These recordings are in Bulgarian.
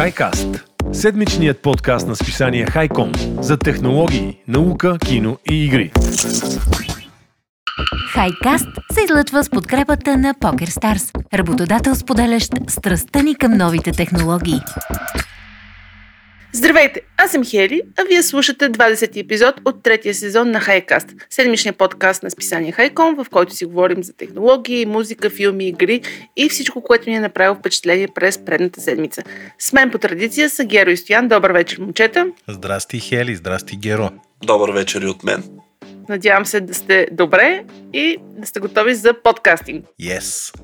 HiCast – седмичният подкаст на списание Хайком за технологии, наука, кино и игри. Хайкаст се излъчва с подкрепата на PokerStars, работодател споделящ страстта ни към новите технологии. Здравейте, аз съм Хели, а вие слушате 20 епизод от третия сезон на Хайкаст, седмичния подкаст на списание Хайком, в който си говорим за технологии, музика, филми, игри и всичко, което ни е направило впечатление през предната седмица. С мен по традиция са Геро и Стоян. Добър вечер, момчета. Здрасти, Хели, здрасти, Геро. Добър вечер и от мен. Надявам се да сте добре и да сте готови за подкастинг. Yes.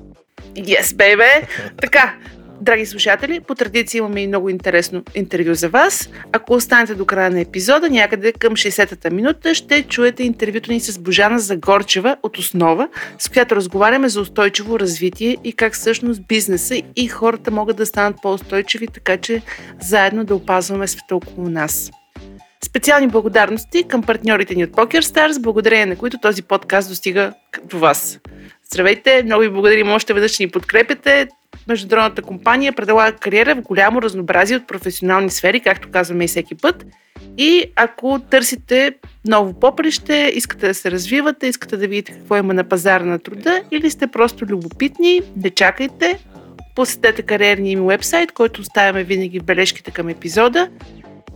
Yes, baby! така, Драги слушатели, по традиция имаме и много интересно интервю за вас. Ако останете до края на епизода, някъде към 60-та минута, ще чуете интервюто ни с Божана Загорчева от Основа, с която разговаряме за устойчиво развитие и как всъщност бизнеса и хората могат да станат по-устойчиви, така че заедно да опазваме света около нас. Специални благодарности към партньорите ни от PokerStars, благодарение на които този подкаст достига до вас. Здравейте, много ви благодарим още веднъж, че ни подкрепяте. Международната компания предлага кариера в голямо разнообразие от професионални сфери, както казваме и всеки път. И ако търсите ново поприще, искате да се развивате, искате да видите какво има на пазара на труда или сте просто любопитни, не чакайте. Посетете кариерния им вебсайт, който оставяме винаги в бележките към епизода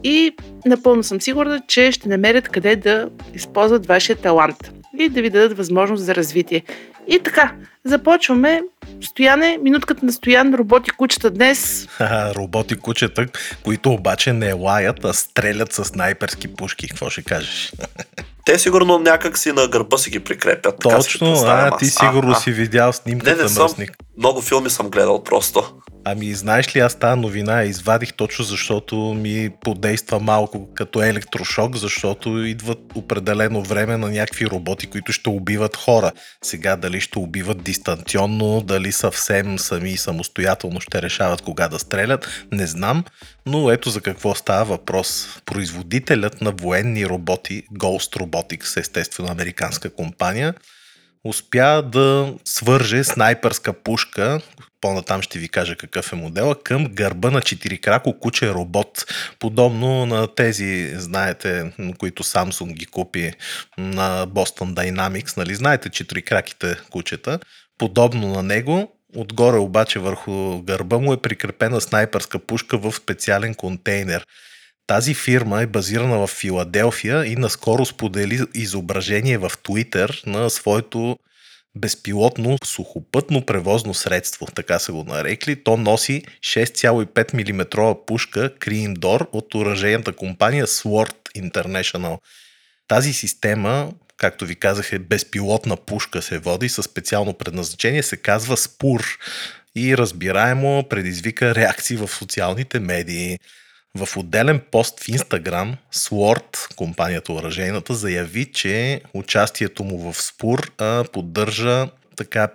и напълно съм сигурна, че ще намерят къде да използват вашия талант и да ви дадат възможност за развитие. И така, започваме. Стояне, минутката на Стоян, роботи кучета днес. роботи кучета, които обаче не лаят, а стрелят с снайперски пушки. Какво ще кажеш? Те сигурно някак си на гърба си ги прикрепят. Точно, а, ти сигурно а, си видял снимката не, не съм, Много филми съм гледал просто. Ами, знаеш ли, аз тази новина извадих точно защото ми подейства малко като електрошок, защото идват определено време на някакви роботи, които ще убиват хора. Сега дали ще убиват дистанционно, дали съвсем сами самостоятелно ще решават кога да стрелят, не знам. Но ето за какво става въпрос. Производителят на военни роботи, Ghost Robotics, естествено американска компания, успя да свърже снайперска пушка, по-натам ще ви кажа какъв е модела, към гърба на четирикрако куче робот, подобно на тези, знаете, които Samsung ги купи на Boston Dynamics, нали, знаете четирикраките кучета, подобно на него, отгоре обаче върху гърба му е прикрепена снайперска пушка в специален контейнер. Тази фирма е базирана в Филаделфия и наскоро сподели изображение в Twitter на своето безпилотно сухопътно превозно средство, така са го нарекли. То носи 6,5 мм пушка Крииндор от оръжейната компания Sword International. Тази система, както ви казах, е безпилотна пушка се води със специално предназначение, се казва СПУР и разбираемо предизвика реакции в социалните медии. В отделен пост в Инстаграм Sword, компанията оръжейната, заяви, че участието му в Спур а, поддържа така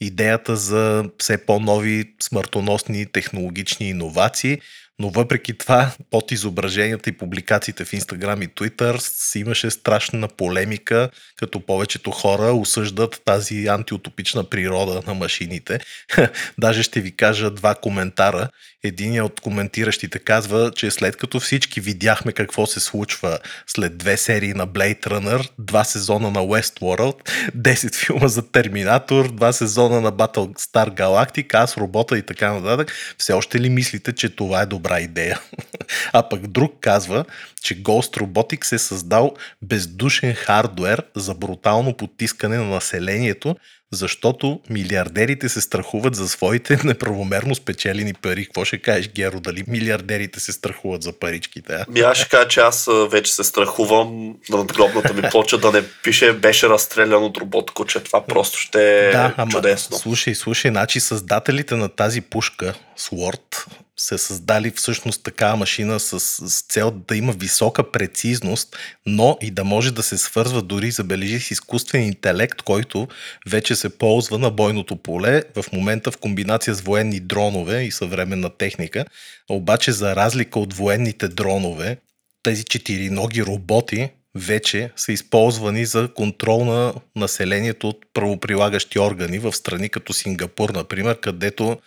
идеята за все по-нови смъртоносни технологични иновации, но въпреки това, под изображенията и публикациите в Instagram и Twitter имаше страшна полемика, като повечето хора осъждат тази антиутопична природа на машините. Даже ще ви кажа два коментара. Единият от коментиращите казва, че след като всички видяхме какво се случва след две серии на Blade Runner, два сезона на Westworld, 10 филма за Терминатор, два сезона на Battlestar Galactica, аз робота и така нататък, все още ли мислите, че това е добра идея? а пък друг казва, че Ghost Robotics е създал бездушен хардвер за брутално потискане на населението, защото милиардерите се страхуват за своите неправомерно спечелени пари. Какво ще кажеш, Геро, дали милиардерите се страхуват за паричките? А? Ми аз ще кажа, че аз вече се страхувам на надгробната ми плоча да не пише беше разстрелян от робот куче. Това просто ще е да, ама, чудесно. Слушай, слушай, значи създателите на тази пушка, Sword, се създали всъщност такава машина с, с цел да има висока прецизност, но и да може да се свързва дори, забележи, с изкуствен интелект, който вече се ползва на бойното поле в момента в комбинация с военни дронове и съвременна техника. Обаче за разлика от военните дронове, тези четириноги роботи вече са използвани за контрол на населението от правоприлагащи органи в страни като Сингапур, например, където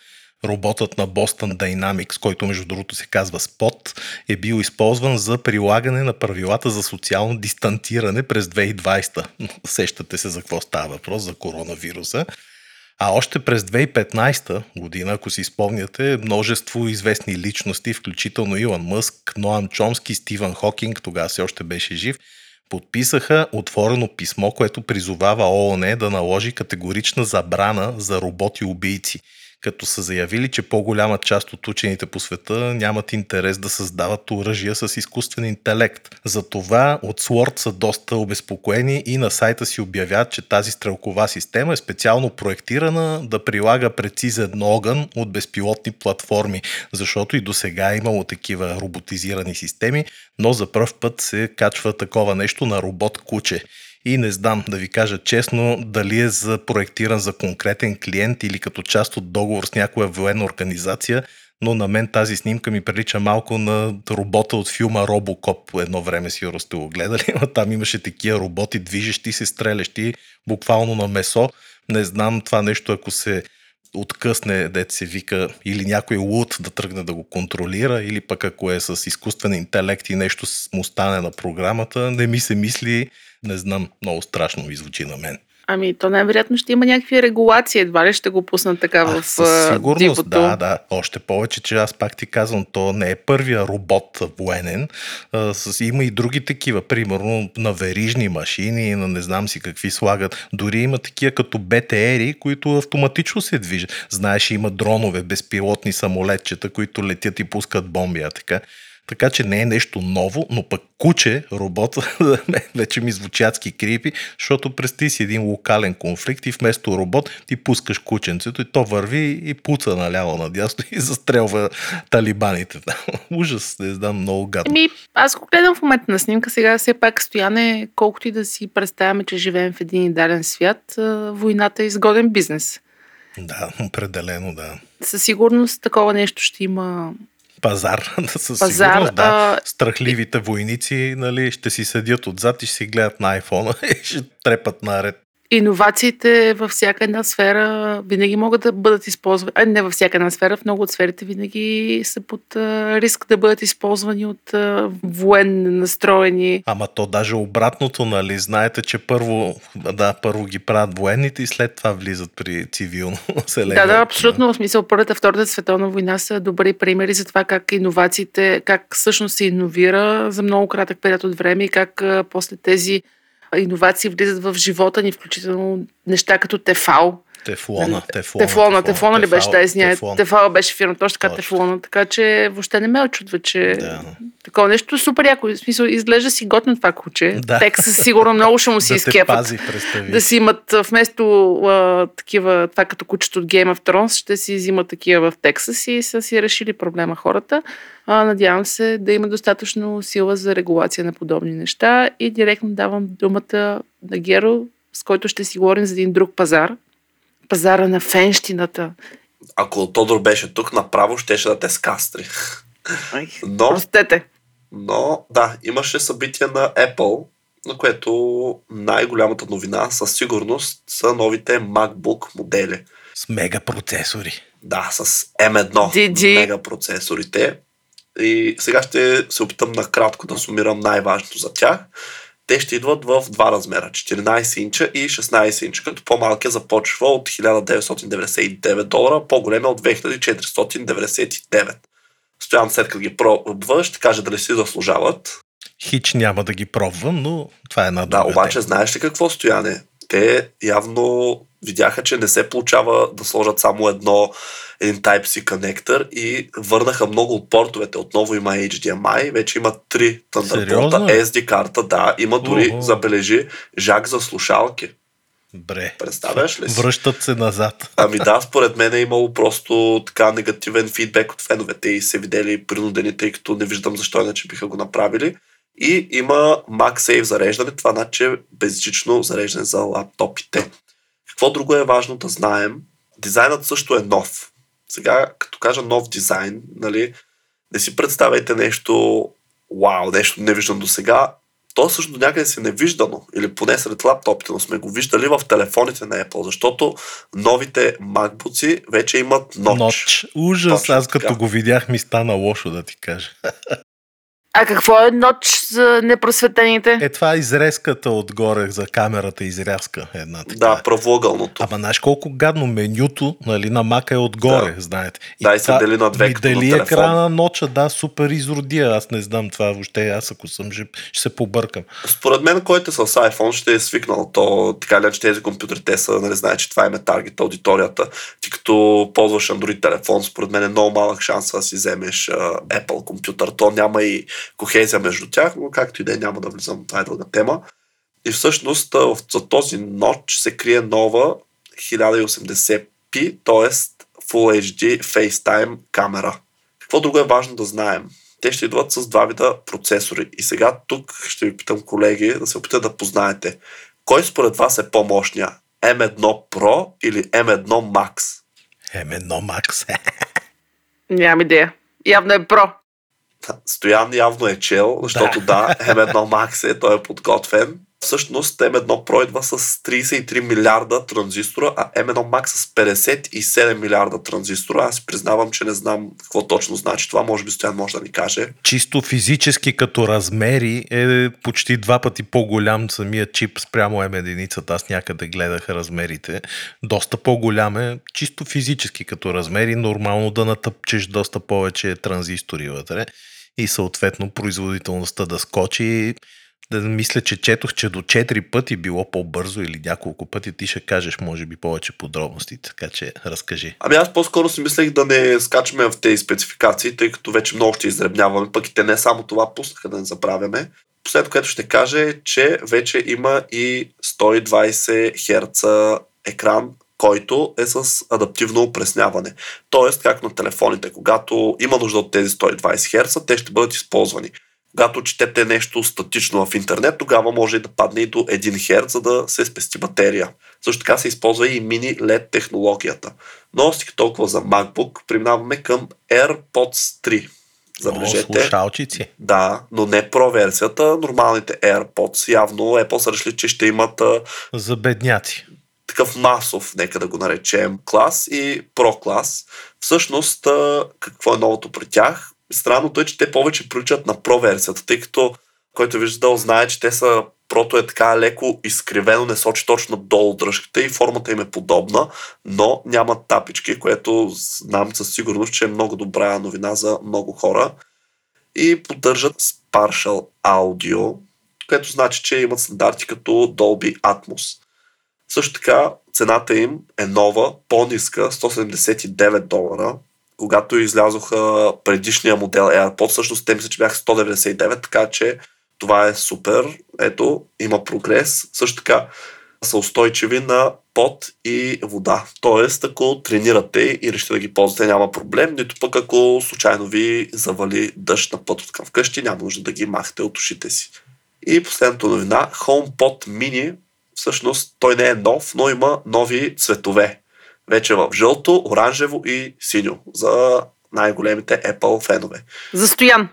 Роботът на Boston Dynamics, който между другото се казва Spot, е бил използван за прилагане на правилата за социално дистантиране през 2020. Сещате се за какво става въпрос, за коронавируса. А още през 2015 година, ако си спомняте, множество известни личности, включително Илон Мъск, Ноам Чомски, Стивън Хокинг, тогава все още беше жив, подписаха отворено писмо, което призовава ООН да наложи категорична забрана за роботи-убийци – като са заявили, че по-голяма част от учените по света нямат интерес да създават оръжия с изкуствен интелект. Затова от Sword са доста обезпокоени и на сайта си обявят, че тази стрелкова система е специално проектирана да прилага прецизен огън от безпилотни платформи, защото и до сега е имало такива роботизирани системи, но за първ път се качва такова нещо на робот куче и не знам да ви кажа честно дали е за проектиран за конкретен клиент или като част от договор с някоя военна организация, но на мен тази снимка ми прилича малко на робота от филма Робокоп. Едно време си сте го гледали, но там имаше такива роботи, движещи се, стрелящи буквално на месо. Не знам това нещо, ако се откъсне, дете се вика, или някой луд да тръгне да го контролира, или пък ако е с изкуствен интелект и нещо му стане на програмата, не ми се мисли не знам, много страшно ми звучи на мен. Ами, то най-вероятно ще има някакви регулации, едва ли ще го пуснат така а, в със сигурност, дивото. да, да. Още повече, че аз пак ти казвам, то не е първия робот военен. А, с, има и други такива, примерно на верижни машини, на не знам си какви слагат. Дори има такива като БТРи, които автоматично се движат. Знаеш, има дронове, безпилотни самолетчета, които летят и пускат бомби, а така. Така че не е нещо ново, но пък куче, робот, вече ми звучатски крипи, защото представи си един локален конфликт и вместо робот ти пускаш кученцето и то върви и пуца наляво надясно и застрелва талибаните. Ужас, не знам, много гадно. Ами, аз го гледам в момента на снимка, сега все пак стояне, колкото и да си представяме, че живеем в един идеален свят, войната е изгоден бизнес. Да, определено, да. Със сигурност такова нещо ще има пазар, със пазар, сигурност, да. А... Страхливите войници нали, ще си седят отзад и ще си гледат на iPhone и ще трепат наред иновациите във всяка една сфера винаги могат да бъдат използвани. А не във всяка една сфера, в много от сферите винаги са под риск да бъдат използвани от военно настроени. Ама то даже обратното, нали? Знаете, че първо, да, първо ги правят военните и след това влизат при цивилно население. Да, да, абсолютно. В смисъл, Първата, Втората световна война са добри примери за това как иновациите, как всъщност се иновира за много кратък период от време и как после тези иновации влизат в живота ни, включително неща като Тефал. Тефлона, тефлона, тефлона, тефлона ли беше тази да, тефлон. Тефала беше фирма, точно така тефлона, така че въобще не ме очудва, че да. такова нещо супер яко. В смисъл, изглежда си готно това куче. Да. Тек със сигурно много ще му си да изкепат. да си имат вместо а, такива, това като кучето от Game of Thrones, ще си взимат такива в Тексас и са си решили проблема хората. А, надявам се да има достатъчно сила за регулация на подобни неща и директно давам думата на Геро, с който ще си говорим за един друг пазар, пазара на фенщината. Ако Тодор беше тук, направо щеше да те скастри. Ай, но, простете. Но, да, имаше събитие на Apple, на което най-голямата новина със сигурност са новите MacBook модели. С мегапроцесори. Да, с M1 DG. мегапроцесорите. И сега ще се опитам накратко да сумирам най-важното за тях те ще идват в два размера 14 инча и 16 инча, като по-малкият започва от 1999 долара, по-големия от 2499. Стоян след като ги пробва, ще каже дали си заслужават. Хич няма да ги пробвам, но това е една Да, обаче тема. знаеш ли какво стояне? Те явно видяха, че не се получава да сложат само едно, един Type-C конектор и върнаха много от портовете. Отново има HDMI, вече има три Thunderbolt, SD карта, да, има дори, Ого. забележи, жак за слушалки. Бре. Представяш ли си? Връщат се назад. Ами да, според мен е имало просто така негативен фидбек от феновете и се видели принудени, тъй като не виждам защо иначе биха го направили. И има MagSafe зареждане, това значи безжично зареждане за лаптопите. Какво друго е важно да знаем? Дизайнът също е нов. Сега, като кажа нов дизайн, нали, не си представяйте нещо вау, нещо не виждам до сега. то също до някъде си невиждано, или поне сред лаптопите, но сме го виждали в телефоните на Apple, защото новите MacBooks вече имат Notch. Notch. Ужас, Точно аз като така. го видях ми стана лошо да ти кажа. А какво е ноч за непросветените? Е, това е изрезката отгоре за камерата, изрязка една така. Да, правоъгълното. Ама знаеш колко гадно менюто нали, на мака е отгоре, да. знаете. И да, и се дели на две и дали екрана ноча, да, супер изродия. Аз не знам това въобще, аз ако съм жив, ще се побъркам. Според мен, който е с iPhone, ще е свикнал. То, така ли, че тези компютри, те са, нали, знае, че това е таргет аудиторията. Ти като ползваш Android телефон, според мен е много малък шанс да си вземеш uh, Apple компютър. То няма и кохезия между тях, но както и да е, няма да влизам, това е дълга тема. И всъщност за този ноч се крие нова 1080p, т.е. Full HD FaceTime камера. Какво друго е важно да знаем? Те ще идват с два вида процесори. И сега тук ще ви питам, колеги, да се опитате да познаете. Кой според вас е по-мощния? M1 Pro или M1 Max? M1 Max. Нямам идея. Явно е Pro. Стоян явно е чел, защото да, да M1 Max е, той е подготвен. Всъщност M1 Pro идва с 33 милиарда транзистора, а M1 Max с 57 милиарда транзистора. Аз признавам, че не знам какво точно значи това. Може би Стоян може да ни каже. Чисто физически като размери е почти два пъти по-голям самия чип спрямо M единицата. Аз някъде гледах размерите. Доста по-голям е, чисто физически като размери. Нормално да натъпчеш доста повече транзистори вътре и съответно производителността да скочи. Да мисля, че четох, че до 4 пъти било по-бързо или няколко пъти ти ще кажеш, може би, повече подробности, така че разкажи. Ами аз по-скоро си мислех да не скачаме в тези спецификации, тъй като вече много ще изребняваме, пък и те не само това пуснаха да не забравяме. Последното, което ще кажа е, че вече има и 120 Hz екран който е с адаптивно опресняване. Тоест, как на телефоните, когато има нужда от тези 120 Hz, те ще бъдат използвани. Когато четете нещо статично в интернет, тогава може да падне и до 1 Hz, за да се спести батерия. Също така се използва и мини LED технологията. Но стига толкова за MacBook, преминаваме към AirPods 3. Забележете. О, слушалчици. Да, но не про версията, нормалните AirPods. Явно Apple са решили, че ще имат... За бедняци такъв масов, нека да го наречем, клас и про клас. Всъщност, какво е новото при тях? Странното е, че те повече приличат на про версията, тъй като който е виждал знае, че те са прото е така леко изкривено, не сочи точно долу дръжката и формата им е подобна, но нямат тапички, което знам със сигурност, че е много добра новина за много хора. И поддържат Partial Audio, което значи, че имат стандарти като Dolby Atmos. Също така, цената им е нова, по-ниска, 179 долара. Когато излязоха предишния модел AirPods, всъщност те мисля, че бяха 199, така че това е супер. Ето, има прогрес. Също така са устойчиви на пот и вода. Тоест, ако тренирате и решите да ги ползвате, няма проблем, нито пък ако случайно ви завали дъжд на път от към вкъщи, няма нужда да ги махате от ушите си. И последната новина, HomePod Mini всъщност той не е нов, но има нови цветове. Вече в жълто, оранжево и синьо за най-големите Apple фенове. За Стоян.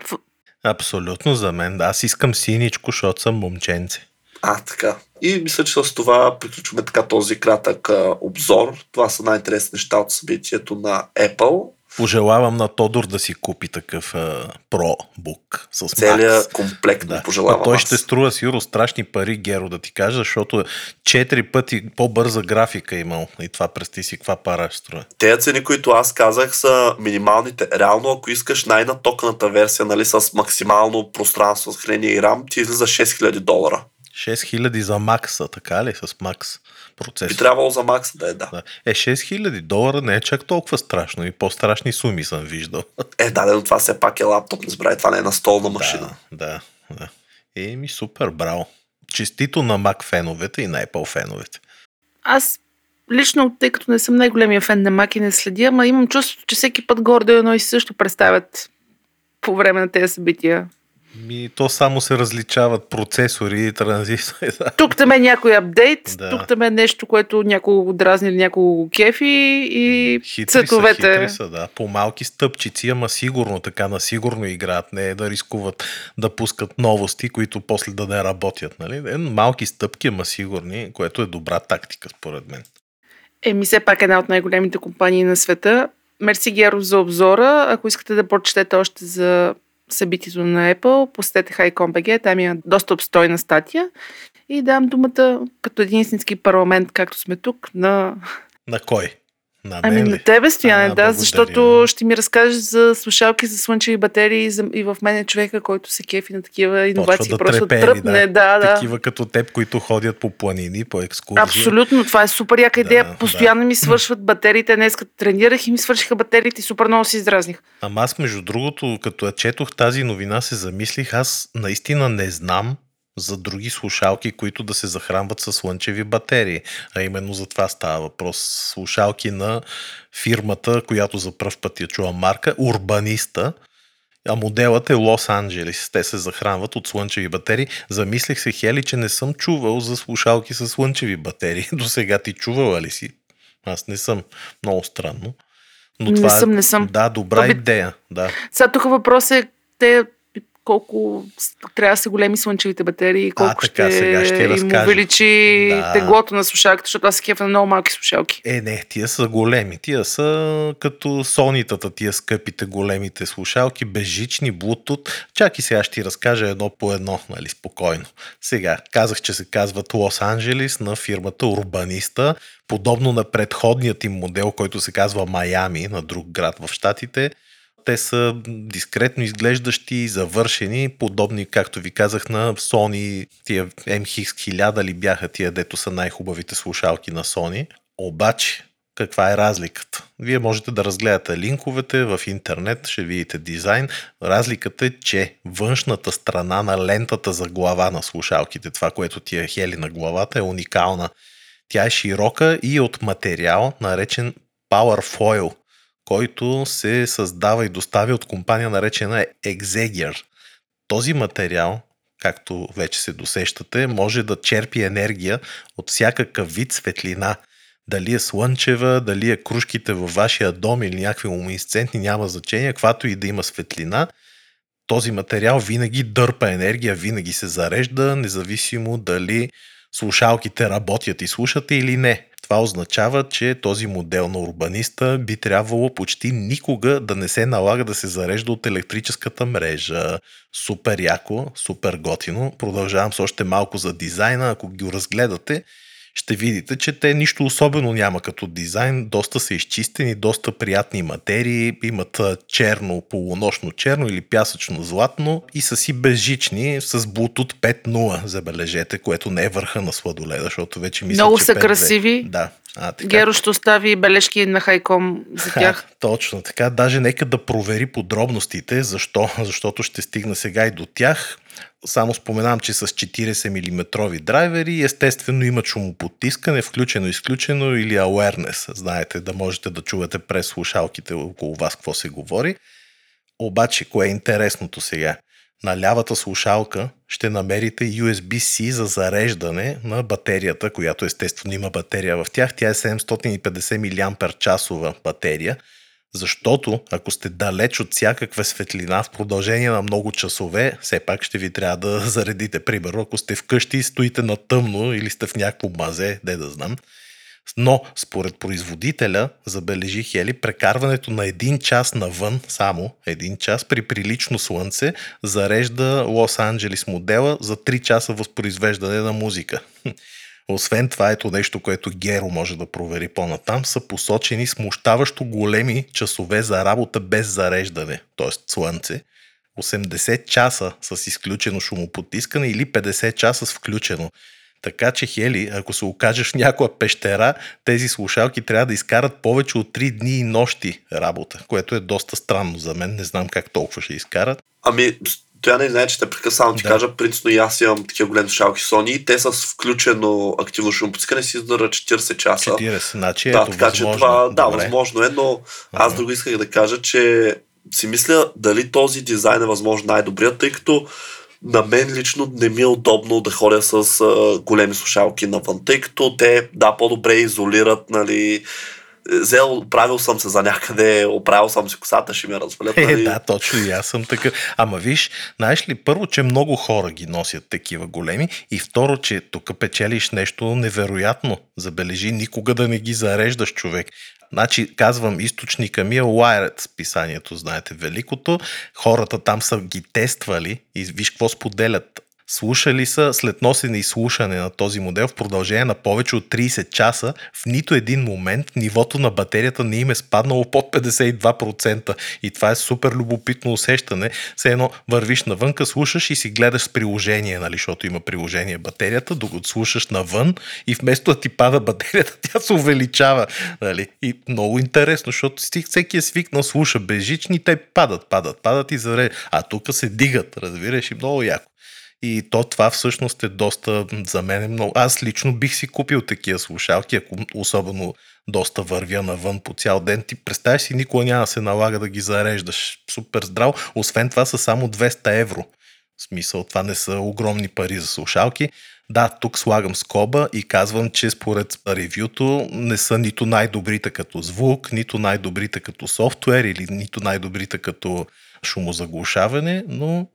Абсолютно за мен. Аз искам синичко, защото съм момченце. А, така. И мисля, че с това приключваме така този кратък а, обзор. Това са най-интересни неща от събитието на Apple. Пожелавам на Тодор да си купи такъв uh, ProBook с Целият комплект да. пожелавам. А той ще струва сигурно страшни пари, Геро, да ти кажа, защото 4 пъти по-бърза графика е имал. И това прести си каква пара ще струва. Те цени, които аз казах, са минималните. Реално, ако искаш най-натокната версия, нали, с максимално пространство, с хранение и рам, ти излиза 6000 долара. 6000 за Макса, така ли? С Макс процесор. Би трябвало за Макс да е, да. Е, 6000 долара не е чак толкова страшно и по-страшни суми съм виждал. Е, да, но това все пак е лаптоп, не забравяй, това не е на столна машина. Да, да, да. Еми, супер, браво. Честито на Mac феновете и на Apple феновете. Аз лично, тъй като не съм най-големия фен на Mac и не следя, ама имам чувство, че всеки път гордо едно и също представят по време на тези събития. Ми, то само се различават процесори и транзистори. Тук там е някой апдейт, да. тук там е нещо, което няколко дразни или няколко кефи и хитри цветовете. Са, хитри са, да. По-малки стъпчици, ама сигурно така на сигурно играят, не е да рискуват да пускат новости, които после да не работят. Нали? Е, малки стъпки, ама сигурни, което е добра тактика според мен. Еми, все пак една от най-големите компании на света. Мерси Геро за обзора. Ако искате да прочетете още за събитието на Apple, посетете HiCom.bg, там има доста обстойна статия и дам думата като един истински парламент, както сме тук, на... На кой? На ами на тебе, Стояне, да, благодаря. защото ще ми разкажеш за слушалки за слънчеви батерии и, за, и в мен е човека, който се кефи на такива иновации. да просто трепери, тръпне, да. да, Такива като теб, които ходят по планини, по екскурзии. Абсолютно, това е супер яка идея. Да, Постоянно да. ми свършват батериите. Днес като тренирах и ми свършиха батериите и супер много се издразних. Ама аз, между другото, като я четох тази новина, се замислих, аз наистина не знам за други слушалки, които да се захранват с слънчеви батерии. А именно за това става въпрос. Слушалки на фирмата, която за първ път я чува марка, Урбаниста, а моделът е Лос Анджелис. Те се захранват от слънчеви батерии. Замислих се, Хели, че не съм чувал за слушалки с слънчеви батерии. До сега ти чувала ли си? Аз не съм. Много странно. Но не това е съм, не съм. Да, добра би... идея. Да. Сега тук въпрос е, те колко трябва да са големи слънчевите батерии, колко а, така, ще, сега ще им увеличи да. теглото на слушалките, защото аз се кефа на много малки слушалки. Е, не, тия са големи. Тия са като сонитата, тия скъпите големите слушалки, безжични, Bluetooth. Чак и сега ще ти разкажа едно по едно, нали, спокойно. Сега, казах, че се казват Лос Анджелис на фирмата Урбаниста, подобно на предходният им модел, който се казва Майами, на друг град в Штатите те са дискретно изглеждащи, завършени, подобни, както ви казах, на Sony, тия MX1000 ли бяха тия, дето са най-хубавите слушалки на Sony. Обаче, каква е разликата? Вие можете да разгледате линковете в интернет, ще видите дизайн. Разликата е, че външната страна на лентата за глава на слушалките, това, което ти е хели на главата, е уникална. Тя е широка и от материал, наречен Power Foil – който се създава и доставя от компания наречена Exeger. Този материал, както вече се досещате, може да черпи енергия от всякакъв вид светлина. Дали е слънчева, дали е кружките във вашия дом или някакви луминесцентни, няма значение, каквато и да има светлина. Този материал винаги дърпа енергия, винаги се зарежда, независимо дали слушалките работят и слушате или не. Това означава, че този модел на урбаниста би трябвало почти никога да не се налага да се зарежда от електрическата мрежа. Супер яко, супер готино. Продължавам с още малко за дизайна. Ако ги разгледате, ще видите, че те нищо особено няма като дизайн. Доста са изчистени, доста приятни материи, имат черно, полунощно черно или пясъчно златно и са си безжични с Bluetooth 5.0, забележете, което не е върха на сладоледа, защото вече мисля, Много че са 5 красиви. Да. А, така. Геро ще остави бележки на Хайком за тях. Ха, точно така. Даже нека да провери подробностите. Защо? Защото ще стигна сега и до тях. Само споменавам, че с 40 мм драйвери естествено има шумопотискане, включено, изключено или awareness. Знаете, да можете да чувате през слушалките около вас какво се говори. Обаче, кое е интересното сега? На лявата слушалка ще намерите USB-C за зареждане на батерията, която естествено има батерия в тях. Тя е 750 мАч батерия – защото ако сте далеч от всякаква светлина в продължение на много часове, все пак ще ви трябва да заредите. Примерно, ако сте вкъщи и стоите на тъмно или сте в някакво мазе, де да знам. Но според производителя, забележи Хели, прекарването на един час навън, само един час при прилично слънце, зарежда Лос-Анджелис модела за 3 часа възпроизвеждане на музика. Освен това, ето нещо, което Геро може да провери по-натам, са посочени смущаващо големи часове за работа без зареждане, т.е. слънце, 80 часа с изключено шумопотискане или 50 часа с включено. Така че, Хели, ако се окажеш в някоя пещера, тези слушалки трябва да изкарат повече от 3 дни и нощи работа, което е доста странно за мен. Не знам как толкова ще изкарат. Ами, той не знае, че те прекъсвам само ти да. кажа, принципно и аз имам такива големи слушалки Sony те с включено активно шумопускане си издържат 40 часа. 40, значи да, ето, така възможно. че това, да, възможно е, но аз друго исках да кажа, че си мисля дали този дизайн е възможно най-добрият, тъй като на мен лично не ми е удобно да ходя с а, големи слушалки навън, тъй като те, да, по-добре изолират, нали, взел, правил съм се за някъде, оправил съм си косата, ще ме развалят. Е, нали? да, точно и аз съм така. Ама виж, знаеш ли, първо, че много хора ги носят такива големи и второ, че тук печелиш нещо невероятно. Забележи, никога да не ги зареждаш човек. Значи, казвам, източника ми е Wired, писанието, знаете, великото. Хората там са ги тествали и виж какво споделят. Слушали са след носене и слушане на този модел в продължение на повече от 30 часа, в нито един момент нивото на батерията не им е спаднало под 52%. И това е супер любопитно усещане. Все едно вървиш навънка, слушаш и си гледаш с приложение, нали, защото има приложение батерията, докато слушаш навън и вместо да ти пада батерията, тя се увеличава. Нали. И много интересно, защото всеки е свикнал, слуша безжични, те падат, падат, падат и зареждат. А тук се дигат, разбираш, и много яко. И то това всъщност е доста за мен е много. Аз лично бих си купил такива слушалки, ако особено доста вървя навън по цял ден. Ти представяш си, никога няма да се налага да ги зареждаш. Супер здраво. Освен това са само 200 евро. В смисъл, това не са огромни пари за слушалки. Да, тук слагам скоба и казвам, че според ревюто не са нито най-добрите като звук, нито най-добрите като софтуер или нито най-добрите като шумозаглушаване, но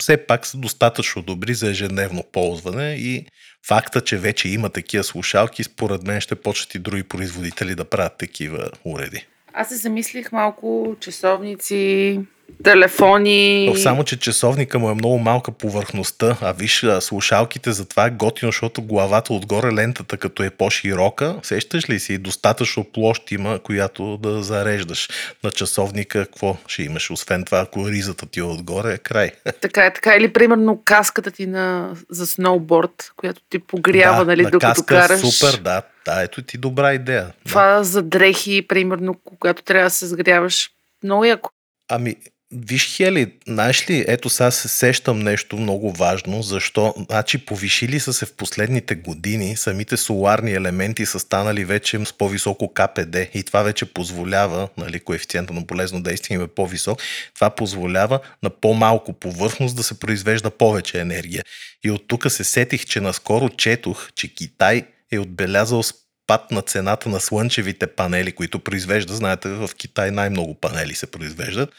все пак са достатъчно добри за ежедневно ползване и факта, че вече има такива слушалки, според мен ще почнат и други производители да правят такива уреди. Аз се замислих малко часовници, телефони. Но само, че часовника му е много малка повърхността, а виж, слушалките затова е готино, защото главата отгоре лентата, като е по-широка, сещаш ли си, достатъчно площ има, която да зареждаш на часовника, какво ще имаш, освен това, ако ризата ти е отгоре, е край. Така е, така. Или, примерно, каската ти на, за сноуборд, която ти погрява, да, нали, на докато каска, караш. Супер, да, да, ето ти добра идея. Това да. за дрехи, примерно, когато трябва да се сгряваш. Много яко. Ами, Виж, Хели, знаеш ли, ето сега се сещам нещо много важно, защо, значи повишили са се в последните години, самите соларни елементи са станали вече с по-високо КПД и това вече позволява, нали, коефициента на полезно действие им е по-висок, това позволява на по-малко повърхност да се произвежда повече енергия. И от тук се сетих, че наскоро четох, че Китай е отбелязал спад на цената на слънчевите панели, които произвежда. Знаете, в Китай най-много панели се произвеждат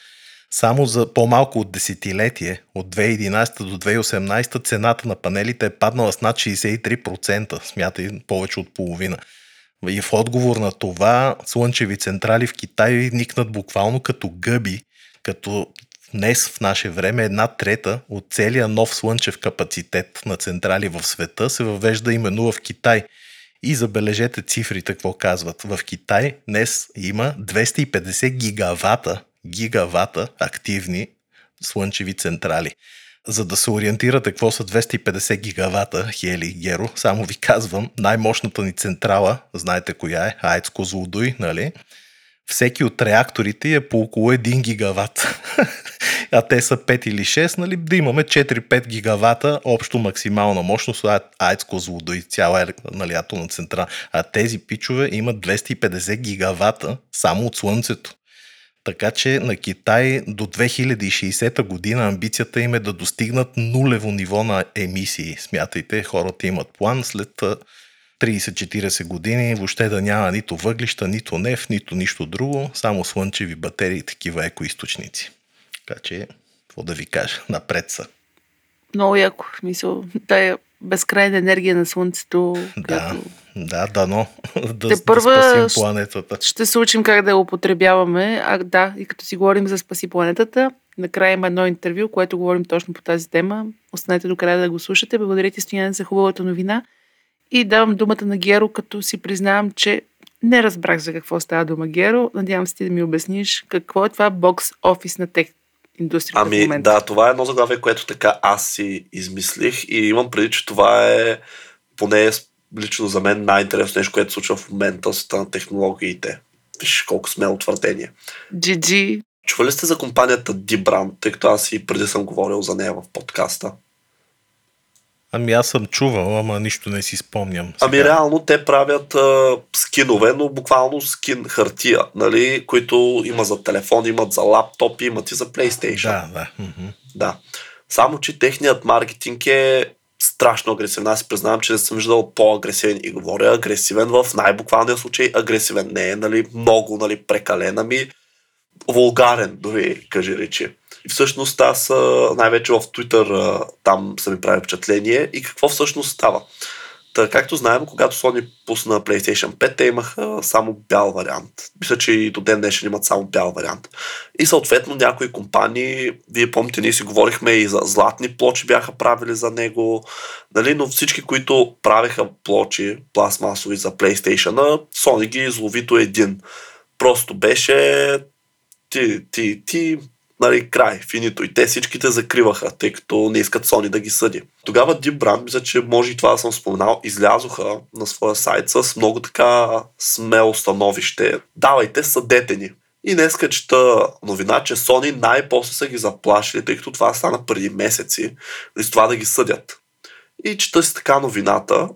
само за по-малко от десетилетие, от 2011 до 2018, цената на панелите е паднала с над 63%, смятай повече от половина. И в отговор на това, слънчеви централи в Китай никнат буквално като гъби, като днес в наше време една трета от целия нов слънчев капацитет на централи в света се въвежда именно в Китай. И забележете цифрите, какво казват. В Китай днес има 250 гигавата гигавата активни слънчеви централи. За да се ориентирате какво са 250 гигавата, Хели и Геро, само ви казвам, най-мощната ни централа, знаете коя е, АЕЦ Козлодуй, нали? Всеки от реакторите е по около 1 гигават. а те са 5 или 6, нали? да имаме 4-5 гигавата общо максимална мощност АЕЦ Козлодуй, цяла нали, атомна централа. А тези пичове имат 250 гигавата само от Слънцето. Така че на Китай до 2060 година амбицията им е да достигнат нулево ниво на емисии. Смятайте, хората имат план след 30-40 години въобще да няма нито въглища, нито нефт, нито нищо друго, само слънчеви батерии и такива екоисточници. Така че, какво да ви кажа, напред са. Много яко, в смисъл, тая безкрайна енергия на Слънцето. Да, да, дано да, Те първа да спасим планетата. Ще се учим как да я употребяваме. А да, и като си говорим за спаси планетата, накрая има едно интервю, което говорим точно по тази тема. Останете до края да го слушате. Благодаря ти, Стоян, за хубавата новина. И давам думата на Геро, като си признавам, че не разбрах за какво става дума, Геро. Надявам се ти да ми обясниш какво е това бокс офис на тех индустрията ами, в момента. Да, това е едно заглавие, което така аз си измислих и имам преди, че това е поне лично за мен най-интересно нещо, което се случва в момента с на технологиите. Виж колко смело твърдение. GG. Чували сте за компанията D-Brand, тъй като аз и преди съм говорил за нея в подкаста? Ами аз съм чувал, ама нищо не си спомням. Сега. Ами реално те правят а, скинове, но буквално скин хартия, нали, които има за телефон, имат за лаптоп, имат и за PlayStation. Да, да. Да. Само, че техният маркетинг е страшно агресивен. Аз си признавам, че не съм виждал по-агресивен и говоря агресивен в най-буквалния случай. Агресивен не е нали, много нали, прекален, ами вулгарен, дори кажи речи. И всъщност аз най-вече в Twitter там са ми прави впечатление. И какво всъщност става? Та, както знаем, когато Sony пусна PlayStation 5, те имаха само бял вариант. Мисля, че и до ден днешен имат само бял вариант. И съответно някои компании, вие помните, ние си говорихме и за златни плочи бяха правили за него, нали? но всички, които правеха плочи пластмасови за PlayStation, Sony ги изловито един. Просто беше ти, ти, ти, нали, край, финито. И те всичките закриваха, тъй като не искат Sony да ги съди. Тогава Deep Brand, мисля, че може и това да съм споменал, излязоха на своя сайт с много така смело становище. Давайте, съдете ни. И днеска чета новина, че Sony най-после са ги заплашили, тъй като това стана преди месеци, с това да ги съдят. И чета си така новината,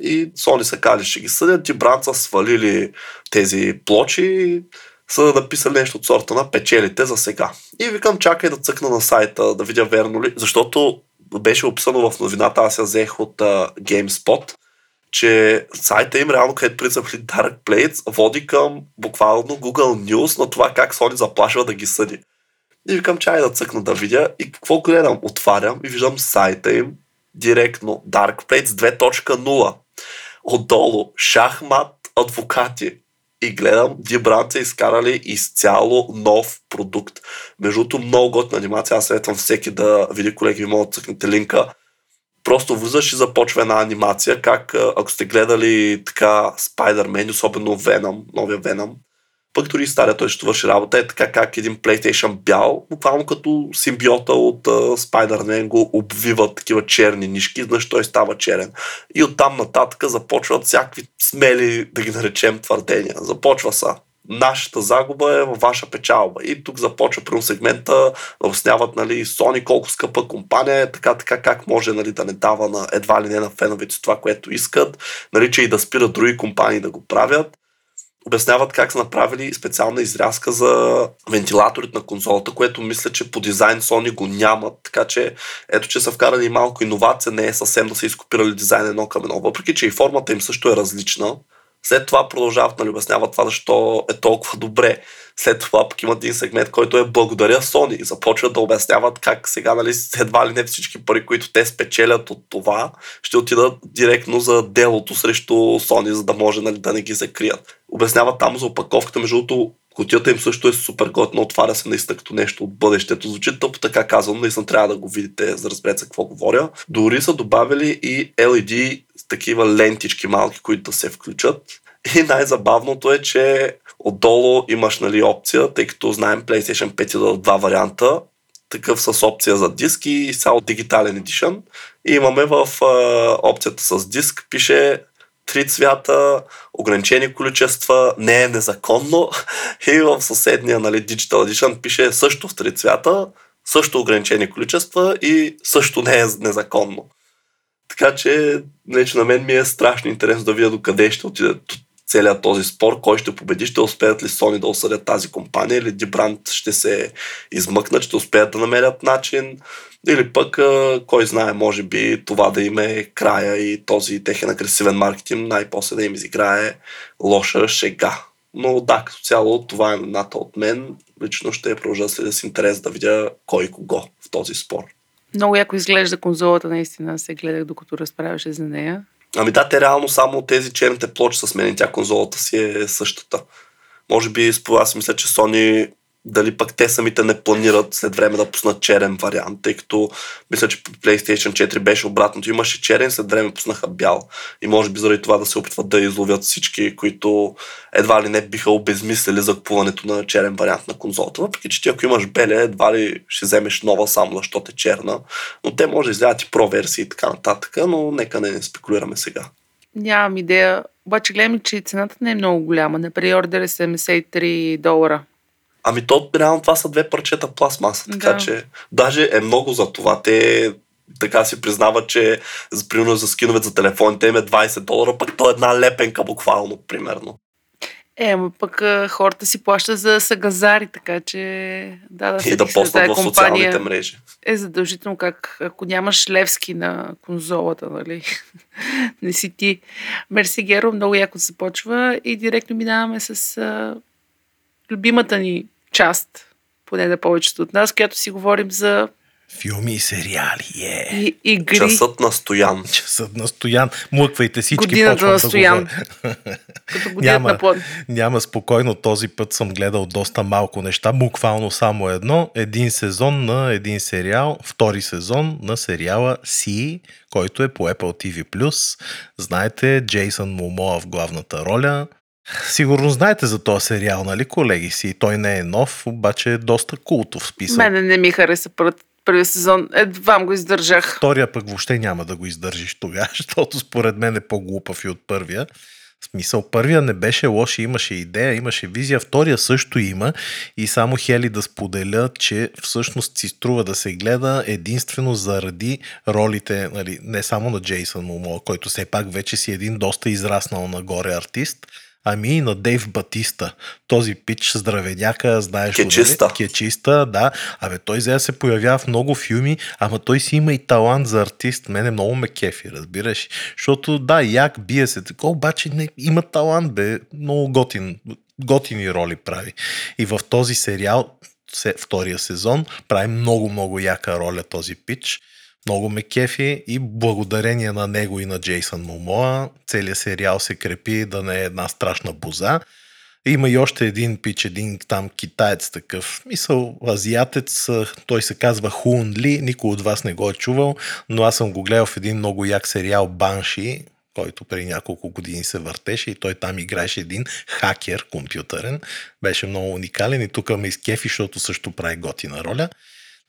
и Sony са казали, ще ги съдят, и Бранд са свалили тези плочи, са написали нещо от сорта на печелите за сега. И викам, чакай да цъкна на сайта, да видя верно ли, защото беше описано в новината, аз я взех от uh, GameSpot, че сайта им, реално където прицепли Dark Plates, води към буквално Google News на това как Sony заплашва да ги съди. И викам, чай да цъкна да видя. И какво гледам? Отварям и виждам сайта им директно. Dark Plates 2.0. Отдолу шахмат адвокати и гледам, Дибран са изкарали изцяло нов продукт. Между другото, много готна анимация. Аз съветвам всеки да види, колеги, ви могат да цъкнете линка. Просто влизаш и започва една анимация, как ако сте гледали така Spider-Man, особено Venom, новия Venom, пък дори стария той ще върши работа. Е така как един PlayStation бял, буквално като симбиота от uh, Spider-Man го обвиват такива черни нишки, значи той става черен. И оттам нататък започват всякакви смели, да ги наречем, твърдения. Започва са нашата загуба е във ваша печалба. И тук започва при сегмента обясняват нали, Sony колко скъпа компания е, така, така как може нали, да не дава на едва ли не на феновете това, което искат, нали, че и да спират други компании да го правят обясняват как са направили специална изрязка за вентилаторите на конзолата, което мисля, че по дизайн Sony го нямат, така че ето, че са вкарали малко иновация, не е съвсем да са изкопирали дизайн едно към едно, въпреки, че и формата им също е различна. След това продължават нали, обясняват това, защо е толкова добре. След това пък има един сегмент, който е благодаря Sony и започват да обясняват как сега, нали, едва ли не всички пари, които те спечелят от това, ще отидат директно за делото срещу Sony, за да може нали, да не ги закрият. Обясняват там за опаковката, между другото, Котията им също е супер готина, отваря се наистина като нещо от бъдещето. Звучи тъпо така казвам, наистина трябва да го видите, за да разберете какво говоря. Дори са добавили и LED такива лентички малки, които да се включат. И най-забавното е, че отдолу имаш нали, опция, тъй като знаем PlayStation 5 е два варианта, такъв с опция за диск и цял дигитален едишън. И имаме в а, опцията с диск, пише три цвята, ограничени количества, не е незаконно. И в съседния нали, Digital Edition пише също в три цвята, също ограничени количества и също не е незаконно. Така че, не, на мен ми е страшно интересно да видя докъде ще отиде целият този спор, кой ще победи, ще успеят ли Sony да осъдят тази компания или Дибрант ще се измъкнат, ще успеят да намерят начин или пък, кой знае, може би това да им е края и този техен агресивен маркетинг най-после да им изиграе лоша шега. Но да, като цяло това е ната от мен. Лично ще продължа след с интерес да видя кой кого в този спор. Много яко изглежда конзолата, наистина се гледах докато разправяше за нея. Ами да, те реално само тези черните плочи са сменени, тя конзолата си е същата. Може би, аз мисля, че Sony дали пък те самите не планират след време да пуснат черен вариант, тъй като мисля, че PlayStation 4 беше обратното. Имаше черен, след време пуснаха бял. И може би заради това да се опитват да изловят всички, които едва ли не биха обезмислили за купуването на черен вариант на конзолата. Въпреки, че ти ако имаш беле, едва ли ще вземеш нова само защото е черна. Но те може да излядат и про версии и така нататък, но нека не, не спекулираме сега. Нямам идея. Обаче гледам, че цената не е много голяма. На преордер е 73 долара. Ами то реално това са две парчета пластмаса, така да. че даже е много за това. Те така си признава, че за, примерно за скинове за телефоните им е 20 долара, пък то е една лепенка буквално, примерно. Е, ма пък хората си плащат за съгазари, така че да, да И да постат в социалните мрежи. Е задължително как, ако нямаш левски на конзолата, нали? не си ти. Мерси Геро, много яко се почва и директно минаваме с любимата ни част, поне на повечето от нас, която си говорим за Филми и сериали, е. Yeah. И, игри. Часът на Стоян. Часът на Стоян. Млъквайте всички. Годината на Стоян. Да Като няма, на плод. няма спокойно. Този път съм гледал доста малко неща. Буквално само едно. Един сезон на един сериал. Втори сезон на сериала Си, който е по Apple TV+. Знаете, Джейсън Момоа в главната роля. Сигурно знаете за този сериал, нали, колеги си? Той не е нов, обаче е доста култов списък. Мене не ми хареса първата първия сезон. Едва го издържах. Втория пък въобще няма да го издържиш тогава, защото според мен е по-глупав и от първия. В смисъл, първия не беше лош, имаше идея, имаше визия, втория също има и само Хели да споделя, че всъщност си струва да се гледа единствено заради ролите, нали, не само на Джейсън Момо, който все пак вече си един доста израснал нагоре артист, Ами и на Дейв Батиста. Този пич здравеняка, знаеш Кечиста. Нали? Кечиста, да. Абе, той сега се появява в много филми, ама той си има и талант за артист. Мене много ме кефи, разбираш. Защото да, як бие се така, обаче не, има талант, бе. Много готин, готини роли прави. И в този сериал, втория сезон, прави много-много яка роля този пич. Много ме кефи и благодарение на него и на Джейсън Момоа целият сериал се крепи да не е една страшна боза. Има и още един пич, един там китаец такъв, мисъл, азиатец, той се казва Хун Ли, никой от вас не го е чувал, но аз съм го гледал в един много як сериал Банши, който преди няколко години се въртеше и той там играеше един хакер компютърен. Беше много уникален и тук ме изкефи, защото също прави готина роля.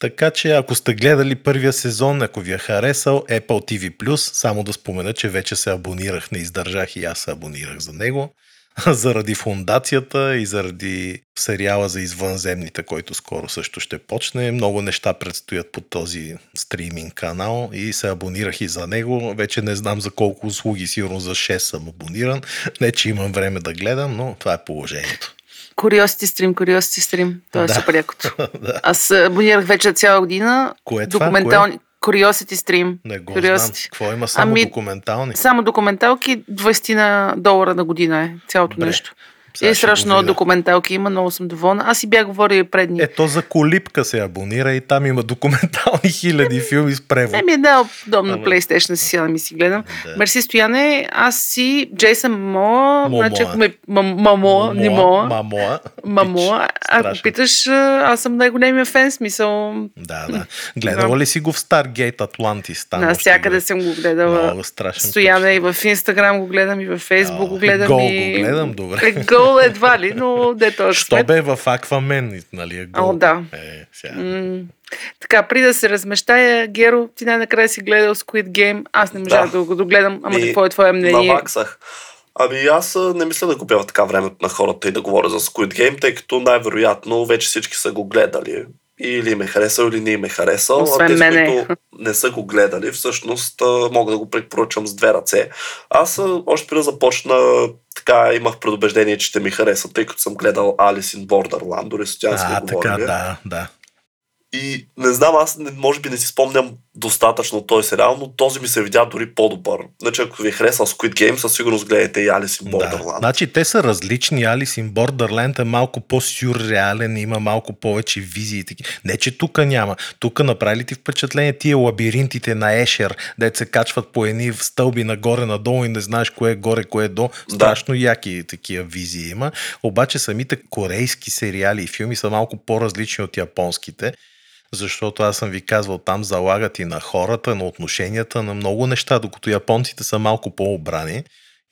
Така че ако сте гледали първия сезон, ако ви е харесал Apple TV+, само да спомена, че вече се абонирах, не издържах и аз се абонирах за него. заради фундацията и заради сериала за извънземните, който скоро също ще почне. Много неща предстоят по този стриминг канал и се абонирах и за него. Вече не знам за колко услуги, сигурно за 6 съм абониран. Не, че имам време да гледам, но това е положението. Curiosity Stream, Curiosity Stream. Това е Да. супер якото. да. Аз абонирах вече цяла година. Кое е това? Документални... Curiosity Stream. Не го Curiosity. знам. Какво има само Ами, документални? Само документалки 20 на долара на година е цялото Добре. нещо. И ще страшно го много документалки има, много съм доволна. Аз си бях говорила предни. Ето за колипка се абонира и там има документални хиляди филми с превод. Еми, да, удобно Ама- PlayStation си сяда ми си гледам. Да. Мерси, Стояне, аз си Джейсън Момоа. значи ако ме... Мам- Мамо, не Моа. Мамоа. Мамо, ако питаш, аз съм най-големия фен, смисъл. Да, да. Гледала ли си го в Stargate Atlantis? Там Навсякъде съм го гледала. Много страшен. Стояне и в Инстаграм го гледам, и в Фейсбук го гледам. гол и... го гледам, добре. Гол едва ли, но дето е Що бе в Аквамен, нали е? О, да. Е, сега. М, Така, при да се размещая, Геро, ти най-накрая си гледал Squid Game. Аз не можах Да. да, го догледам, ама Ми, какво е твое мнение? Наваксах. Ами аз не мисля да купя така времето на хората и да говоря за Squid Game, тъй като най-вероятно вече всички са го гледали. Или ме харесал, или не ме харесал. Освен а тези, мене. които не са го гледали, всъщност мога да го препоръчам с две ръце. Аз още преди да започна, така имах предубеждение, че ще ми хареса, тъй като съм гледал Alice in Borderland, дори с тя сме така, да, да. И не знам, аз не, може би не си спомням достатъчно този сериал, но този ми се видя дори по-добър. Значи, ако ви е харесал Squid Game, със сигурност гледайте и Alice in Да. Borderland. Значи те са различни. Alice in Borderland е малко по-сюрреален, има малко повече визии. таки. Не, че тук няма. Тук направи ли ти впечатление тия лабиринтите на Ешер, де се качват по едни стълби нагоре-надолу и не знаеш кое е горе, кое е до. Страшно яки такива визии има. Обаче самите корейски сериали и филми са малко по-различни от японските. Защото аз съм ви казвал, там залагат и на хората, на отношенията, на много неща, докато японците са малко по-обрани.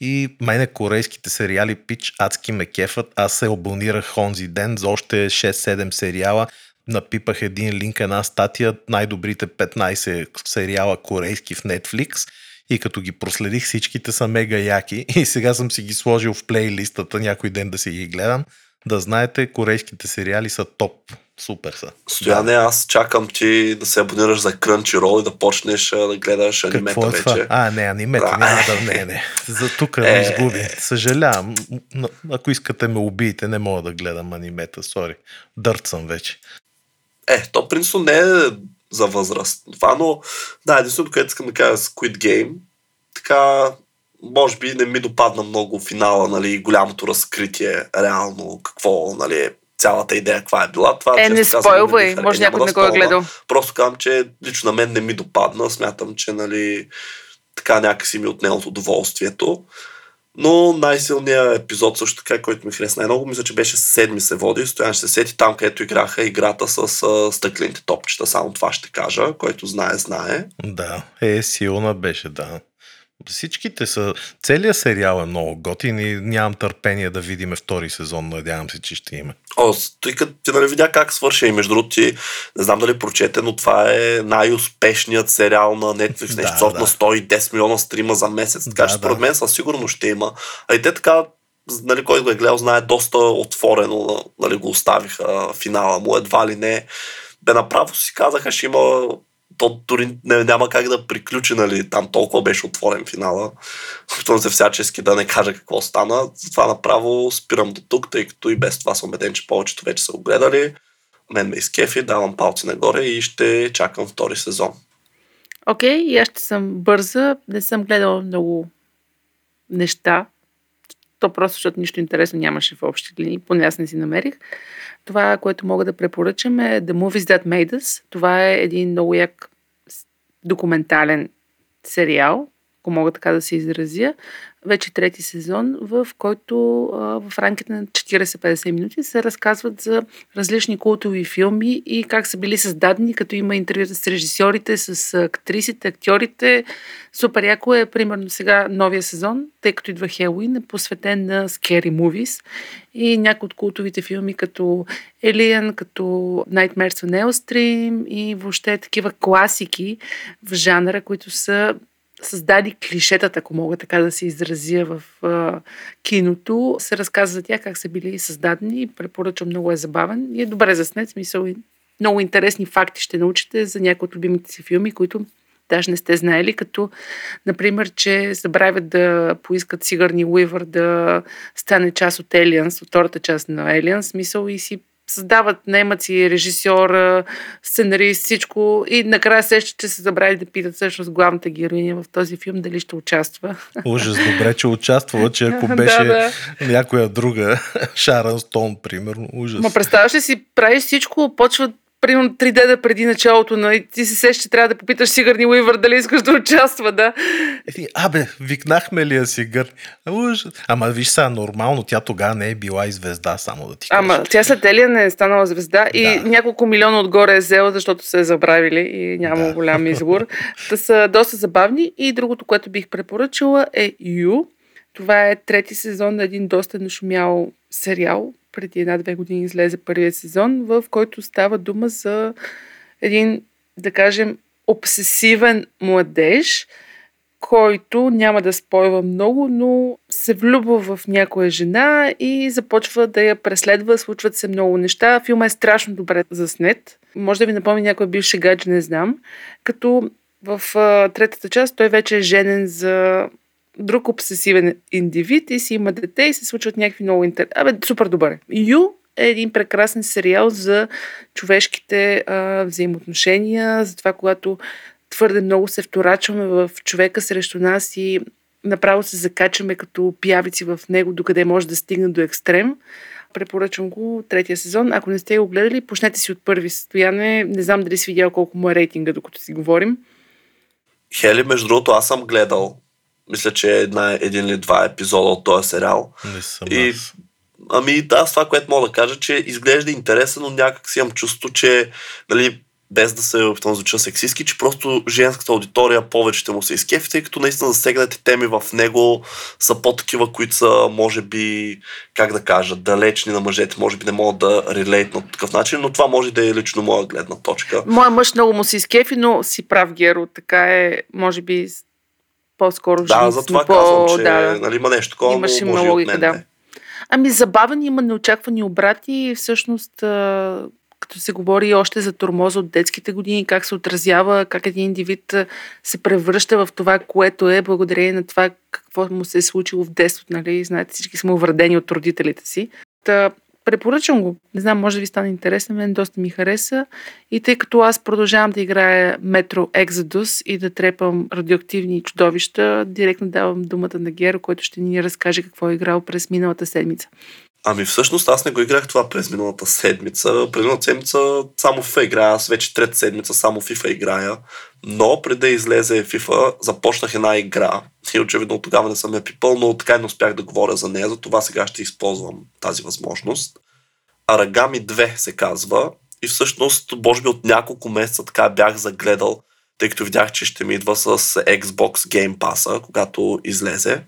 И мене корейските сериали пич адски ме кефат. Аз се абонирах онзи ден за още 6-7 сериала. Напипах един линк, една статия, най-добрите 15 сериала корейски в Netflix. И като ги проследих, всичките са мега яки. И сега съм си ги сложил в плейлистата някой ден да си ги гледам. Да знаете, корейските сериали са топ. Супер са. Стояне, аз чакам ти да се абонираш за Crunchyroll и да почнеш да гледаш анимета Какво е вече. Това? А, не, анимета, да. няма да, не, не. За тук е... ме изгуби. Съжалявам. Ако искате ме убиете, не мога да гледам анимета, сори. Дърт съм вече. Е, то принципно не е за възраст. Това, но да, единственото, което искам да кажа Squid Game, така, може би не ми допадна много финала, нали, голямото разкритие, реално, какво, нали, цялата идея каква е била. Това, е, не спойвай, може някой не го е гледал. Просто казвам, че лично на мен не ми допадна. Смятам, че нали, така някакси ми е отнел от удоволствието. Но най-силният епизод също така, който ми хареса най-много, мисля, че беше седми се води. Стоян ще се сети там, където играха играта с а, стъклените топчета. Само това ще кажа, който знае, знае. Да, е, силна беше, да. Всичките са... Целият сериал е много готин и нямам търпение да видим втори сезон. Надявам се, че ще има. О, тъй като ти нали видя как свърши и между другото ти, не знам дали прочете, но това е най-успешният сериал на Netflix. Да, нещо да. на 110 милиона стрима за месец. Така да, че според мен със сигурност ще има. А и те така нали, който го е гледал, знае доста отворено, нали, го оставиха финала му, едва ли не. Бе направо си казаха, ще има то дори не, няма как да приключи, нали, там толкова беше отворен финала. Опитвам се всячески да не кажа какво стана. Затова направо спирам до тук, тъй като и без това съм убеден, че повечето вече са го гледали. Мен ме изкефи, давам палци нагоре и ще чакам втори сезон. Окей, okay, и аз ще съм бърза. Не съм гледала много неща. То просто, защото нищо интересно нямаше в общи линии, поне аз не си намерих. Това, което мога да препоръчам е The Movies That Made Us. Това е един много як документален сериал, ако мога така да се изразя, вече трети сезон, в който в рамките на 40-50 минути се разказват за различни култови филми и как са били създадени, като има интервюта с режисьорите, с актрисите, актьорите. Супер яко е, примерно сега новия сезон, тъй като идва Хелуин, е посветен на Scary Movies и някои от култовите филми, като Alien, като Nightmares on Elm и въобще такива класики в жанра, които са създади клишетата, ако мога така да се изразя в а, киното, се разказва за тях как са били създадени. Препоръчвам, много е забавен и е добре заснет, смисъл и много интересни факти ще научите за някои от любимите си филми, които даже не сте знаели, като, например, че забравят да поискат Сигарни Уивър да стане част от Aliens, от втората част на Aliens, смисъл и си създават немаци, режисьор, сценарист, всичко и накрая сеща, че се забрали да питат всъщност главната героиня в този филм дали ще участва. Ужас, добре, че участвала, че ако беше да, да. някоя друга, Шаран Стоун, примерно, ужас. Ма представяш ли си, правиш всичко, почват примерно три деда преди началото на и ти се сеща, че трябва да попиташ Сигарни Уивър дали искаш да участва, да. Еми, абе, викнахме ли я Сигър? Ама виж сега, нормално, тя тогава не е била и звезда, само да ти кажа. Ама тя след Елия не е станала звезда да. и няколко милиона отгоре е взела, защото се е забравили и няма да. голям избор. Та са доста забавни и другото, което бих препоръчала е Ю. Това е трети сезон на един доста нашумял сериал, преди една-две години излезе първият сезон, в който става дума за един, да кажем, обсесивен младеж, който няма да спойва много, но се влюбва в някоя жена и започва да я преследва, случват се много неща. Филма е страшно добре заснет. Може да ви напомня някой бивши гадж, не знам. Като в третата част той вече е женен за друг обсесивен индивид и си има дете и се случват някакви много интересни. Абе, супер добър. Ю е един прекрасен сериал за човешките а, взаимоотношения, за това, когато твърде много се вторачваме в човека срещу нас и направо се закачаме като пиявици в него, докъде може да стигне до екстрем. Препоръчвам го третия сезон. Ако не сте го гледали, почнете си от първи стояне. Не знам дали си видял колко му е рейтинга, докато си говорим. Хели, между другото, аз съм гледал мисля, че е една, един или два епизода от този сериал. Не съм и, аз. Ами да, това, което мога да кажа, че изглежда интересен, но някак си имам чувство, че нали, без да се опитвам звуча сексистски, че просто женската аудитория повече ще му се изкефи, тъй като наистина засегнати теми в него са по-такива, които са, може би, как да кажа, далечни на мъжете, може би не могат да релейт на такъв начин, но това може да е лично моя гледна точка. Моя мъж много му се изкефи, но си прав, Геро, така е, може би по-скоро Да, за това по... казвам, че да, нали, има нещо такова, Имаше може логика, да. Ами забавен има неочаквани обрати. Всъщност, като се говори още за тормоза от детските години, как се отразява, как един индивид се превръща в това, което е, благодарение на това какво му се е случило в детството. Нали? Знаете, всички сме увредени от родителите си. Та, Препоръчвам го. Не знам, може да ви стане интересно. Мен доста ми хареса. И тъй като аз продължавам да играя Метро Exodus и да трепам радиоактивни чудовища, директно давам думата на Геро, който ще ни разкаже какво е играл през миналата седмица. Ами всъщност аз не го играх това през миналата седмица. През миналата седмица само FIFA играя. Аз вече трета седмица само FIFA играя. Но преди да излезе FIFA, започнах една игра. И очевидно тогава не съм я пипал, но така и не успях да говоря за нея. Затова сега ще използвам тази възможност. Арагами 2 се казва. И всъщност, може би от няколко месеца така бях загледал, тъй като видях, че ще ми идва с Xbox Game Pass, когато излезе.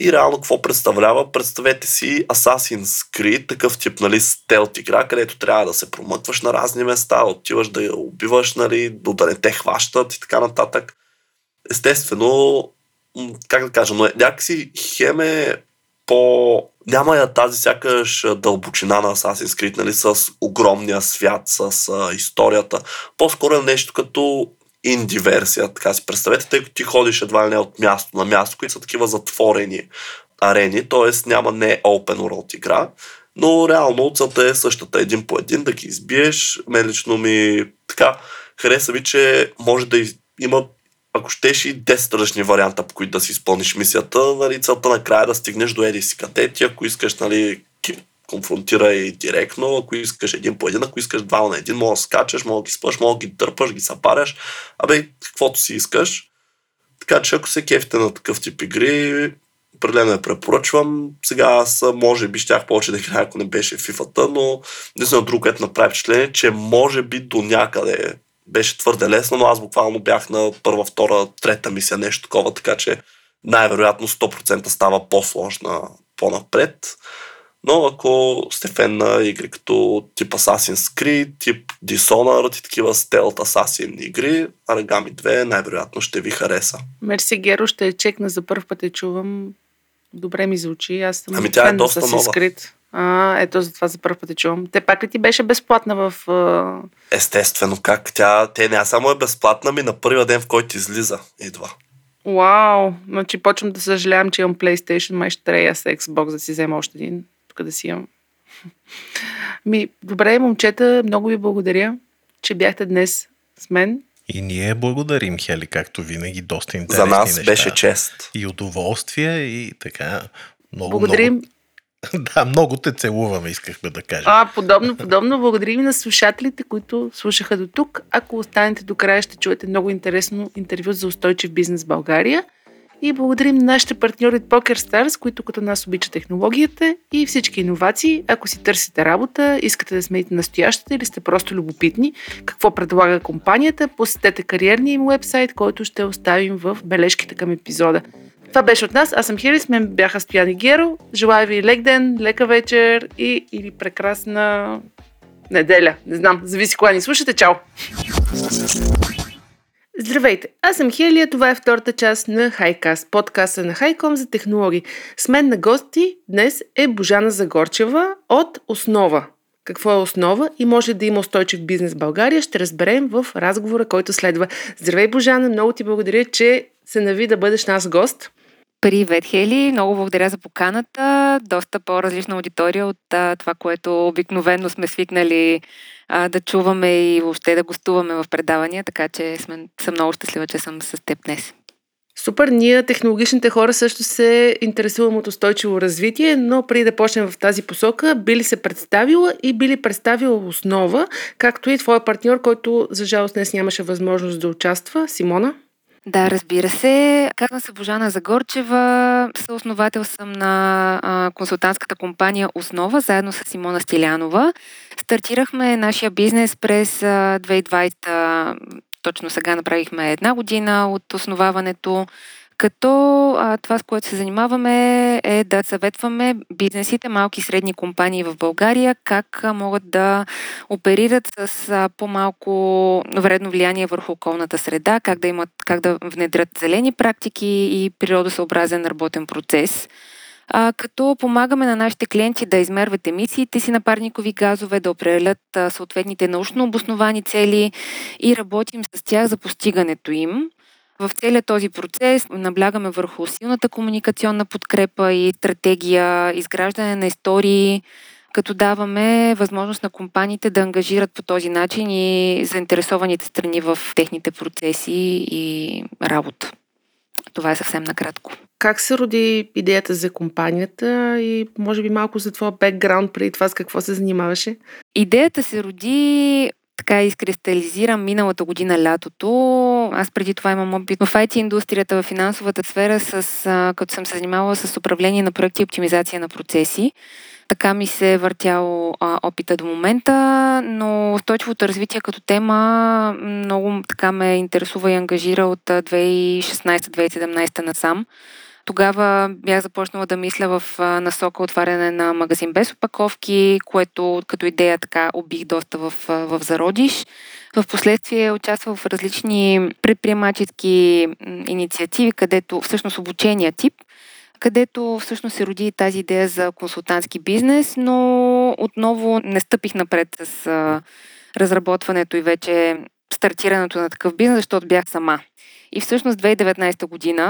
И реално какво представлява? Представете си Assassin's Creed, такъв тип нали, стелт игра, където трябва да се промъкваш на разни места, отиваш да я убиваш, нали, да не те хващат и така нататък. Естествено, как да кажа, но е, някакси хем е по... Няма я тази сякаш дълбочина на Assassin's Creed, нали, с огромния свят, с а, историята. По-скоро е нещо като инди версия, така си представете, тъй като ти ходиш едва ли не от място на място, които са такива затворени арени, т.е. няма не open world игра, но реално целта е същата, един по един да ги избиеш. Мен лично ми така хареса ми, че може да има ако щеш и 10 различни варианта, по които да си изпълниш мисията, нали, целта накрая е да стигнеш до еди си катети, ако искаш нали, конфронтирай директно, ако искаш един по един, ако искаш два на един, мога да скачаш, мога да ги спъш, мога да ги дърпаш, ги съпаряш, абе, каквото си искаш. Така че ако се кефите на такъв тип игри, определено я препоръчвам. Сега аз може би щях повече да играя, ако не беше FIFA-та, но знам друго, което направи впечатление, че може би до някъде беше твърде лесно, но аз буквално бях на първа, втора, трета мисия, нещо такова, така че най-вероятно 100% става по-сложна по-напред. Но ако сте фен на игри като тип Assassin's Creed, тип Dishonored и такива стелт Assassin игри, Aragami 2 най-вероятно ще ви хареса. Мерси Геро, ще е чекна за първ път я чувам. Добре ми звучи. Аз съм ами тя е доста нова. Creed. А, ето за това за първ път я чувам. Те пак ли ти беше безплатна в... Uh... Естествено, как тя... Те не само е безплатна, ми на първия ден, в който излиза, идва. Вау! Значи почвам да съжалявам, че имам PlayStation, май ще трябва с Xbox да си взема още един да си имам. Ми, добре, момчета, много ви благодаря, че бяхте днес с мен. И ние благодарим, Хели, както винаги, доста интересни За нас неща. беше чест. И удоволствие, и така. Много, благодарим. Много... да, много те целуваме, искахме да кажем. А, подобно, подобно. Благодарим на слушателите, които слушаха до тук. Ако останете до края, ще чуете много интересно интервю за устойчив бизнес в България. И благодарим на нашите партньори от PokerStars, които като нас обичат технологията и всички иновации. Ако си търсите работа, искате да смените настоящата или сте просто любопитни, какво предлага компанията, посетете кариерния им вебсайт, който ще оставим в бележките към епизода. Това беше от нас. Аз съм Хирис, мен бяха Стояни Геро. Желая ви лек ден, лека вечер и или прекрасна неделя. Не знам, зависи кога ни слушате. Чао! Здравейте, аз съм Хелия, това е втората част на Хайкаст, подкаста на Хайком за технологии. С мен на гости днес е Божана Загорчева от Основа. Какво е основа и може да има устойчив бизнес в България, ще разберем в разговора, който следва. Здравей, Божана, много ти благодаря, че се нави да бъдеш нас гост. Привет, Хели! Много благодаря за поканата. Доста по-различна аудитория от а, това, което обикновено сме свикнали а, да чуваме и въобще да гостуваме в предавания, така че сме, съм много щастлива, че съм с теб днес. Супер, ние технологичните хора също се интересуваме от устойчиво развитие, но преди да почнем в тази посока, би ли се представила и би ли представила основа, както и твоя партньор, който за жалост днес нямаше възможност да участва, Симона? Да, разбира се. Казвам се Божана Загорчева. Съосновател съм на а, консултантската компания Основа, заедно с Симона Стилянова. Стартирахме нашия бизнес през а, 2020. Точно сега направихме една година от основаването като а, това, с което се занимаваме е да съветваме бизнесите, малки и средни компании в България, как а, могат да оперират с а, по-малко вредно влияние върху околната среда, как да имат, как да внедрят зелени практики и природосъобразен работен процес. а, като помагаме на нашите клиенти да измерват емисиите си на парникови газове, да определят съответните научно обосновани цели и работим с тях за постигането им. В целият този процес наблягаме върху силната комуникационна подкрепа и стратегия, изграждане на истории, като даваме възможност на компаниите да ангажират по този начин и заинтересованите страни в техните процеси и работа. Това е съвсем накратко. Как се роди идеята за компанията и може би малко за твоя бекграунд преди това с какво се занимаваше? Идеята се роди така изкристализира миналата година лятото. Аз преди това имам опит в IT индустрията, в финансовата сфера, с, като съм се занимавала с управление на проекти и оптимизация на процеси. Така ми се е въртял а, опита до момента, но устойчивото развитие като тема много така ме интересува и ангажира от 2016-2017 насам. Тогава бях започнала да мисля в насока отваряне на магазин без опаковки, което като идея така убих доста в, в зародиш. В последствие участвах в различни предприемачески инициативи, където всъщност обучения тип, където всъщност се роди тази идея за консултантски бизнес, но отново не стъпих напред с разработването и вече стартирането на такъв бизнес, защото бях сама. И всъщност 2019 година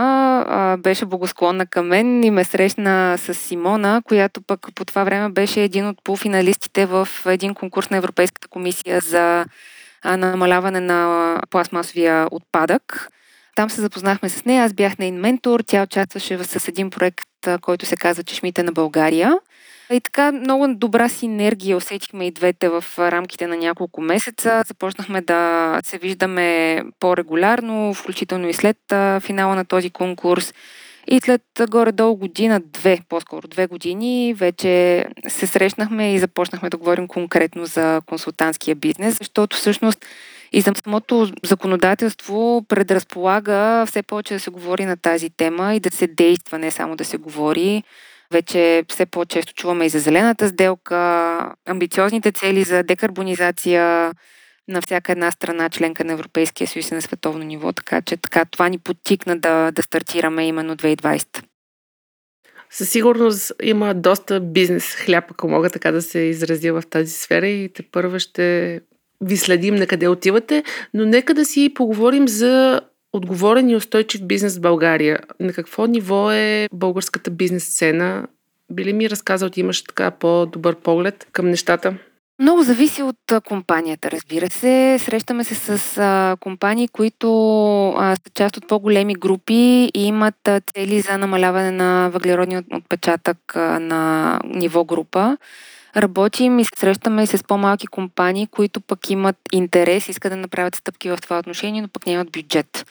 а, беше благосклонна към мен и ме срещна с Симона, която пък по това време беше един от полуфиналистите в един конкурс на Европейската комисия за намаляване на пластмасовия отпадък. Там се запознахме с нея, аз бях нейн ментор, тя участваше с един проект, който се казва Чешмите на България. И така много добра синергия усетихме и двете в рамките на няколко месеца. Започнахме да се виждаме по-регулярно, включително и след финала на този конкурс. И след горе-долу година, две, по-скоро две години, вече се срещнахме и започнахме да говорим конкретно за консултантския бизнес, защото всъщност и за самото законодателство предразполага все повече да се говори на тази тема и да се действа, не само да се говори. Вече все по-често чуваме и за зелената сделка, амбициозните цели за декарбонизация на всяка една страна, членка на Европейския съюз и на световно ниво, така че така, това ни подтикна да, да стартираме именно 2020. Със сигурност има доста бизнес хляб, ако мога така да се изразя в тази сфера и те първа ще ви следим на къде отивате, но нека да си поговорим за отговорен и устойчив бизнес в България. На какво ниво е българската бизнес сцена? Би ли ми разказал, ти имаш така по-добър поглед към нещата? Много зависи от компанията, разбира се. Срещаме се с а, компании, които а, са част от по-големи групи и имат а, цели за намаляване на въглеродния отпечатък а, на ниво група. Работим и се срещаме и с по-малки компании, които пък имат интерес, искат да направят стъпки в това отношение, но пък нямат бюджет.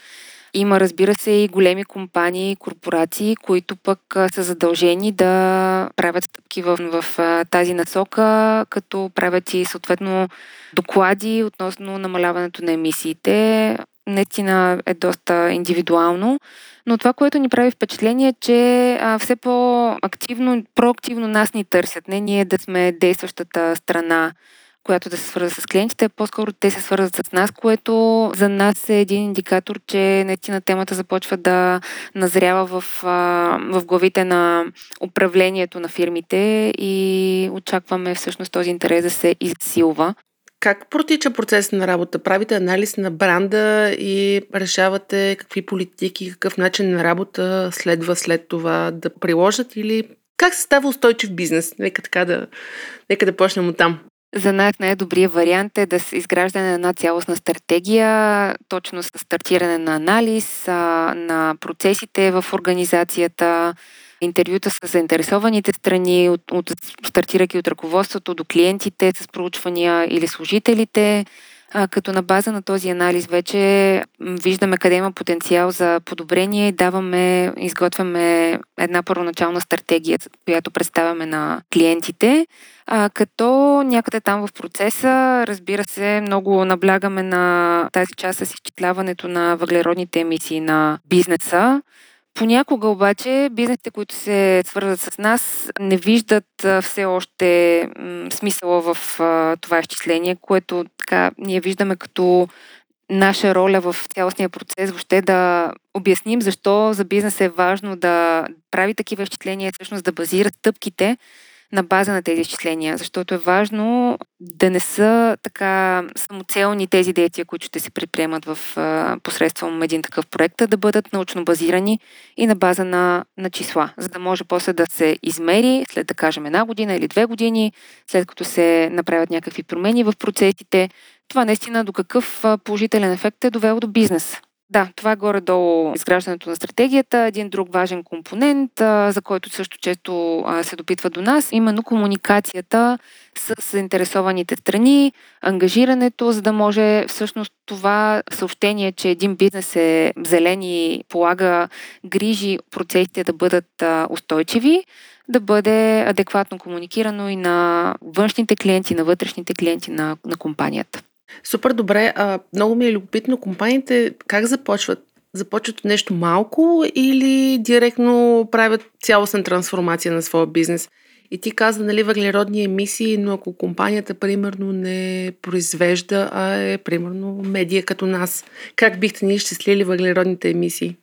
Има, разбира се, и големи компании, корпорации, които пък са задължени да правят стъпки в, в, в тази насока, като правят и съответно доклади относно намаляването на емисиите. Наистина е доста индивидуално. Но това, което ни прави впечатление е, че а, все по-активно, проактивно нас ни търсят. Не ние да сме действащата страна, която да се свърза с клиентите, по-скоро те се свързват с нас, което за нас е един индикатор, че наистина темата започва да назрява в, в главите на управлението на фирмите и очакваме всъщност този интерес да се изсилва. Как протича процес на работа? Правите анализ на бранда и решавате какви политики, какъв начин на работа следва след това да приложат или как се става устойчив бизнес? Нека така да, нека да почнем от там. За нас най-добрият вариант е да се изграждане на една цялостна стратегия, точно с стартиране на анализ, на процесите в организацията, интервюта с заинтересованите страни, от, от, стартирайки от ръководството до клиентите с проучвания или служителите, а, като на база на този анализ вече виждаме къде има потенциал за подобрение и даваме, изготвяме една първоначална стратегия, която представяме на клиентите. А, като някъде там в процеса, разбира се, много наблягаме на тази част с изчисляването на въглеродните емисии на бизнеса. Понякога обаче бизнесите, които се свързват с нас, не виждат все още смисъла в това изчисление, което така ние виждаме като наша роля в цялостния процес въобще да обясним защо за бизнес е важно да прави такива изчисления, всъщност да базира стъпките на база на тези изчисления, защото е важно да не са така самоцелни тези действия, които ще се предприемат в посредством един такъв проект, да бъдат научно базирани и на база на, на числа, за да може после да се измери след да кажем една година или две години, след като се направят някакви промени в процесите, това наистина до какъв положителен ефект е довело до бизнес. Да, това е горе-долу изграждането на стратегията. Един друг важен компонент, за който също често се допитва до нас, именно комуникацията с заинтересованите страни, ангажирането, за да може всъщност това съобщение, че един бизнес е зелен и полага грижи процесите да бъдат устойчиви, да бъде адекватно комуникирано и на външните клиенти, на вътрешните клиенти на, на компанията. Супер добре. А, много ми е любопитно компаниите как започват? Започват нещо малко или директно правят цялостна трансформация на своя бизнес? И ти каза, нали, въглеродни емисии, но ако компанията, примерно, не произвежда, а е, примерно, медия като нас, как бихте ни изчислили въглеродните емисии?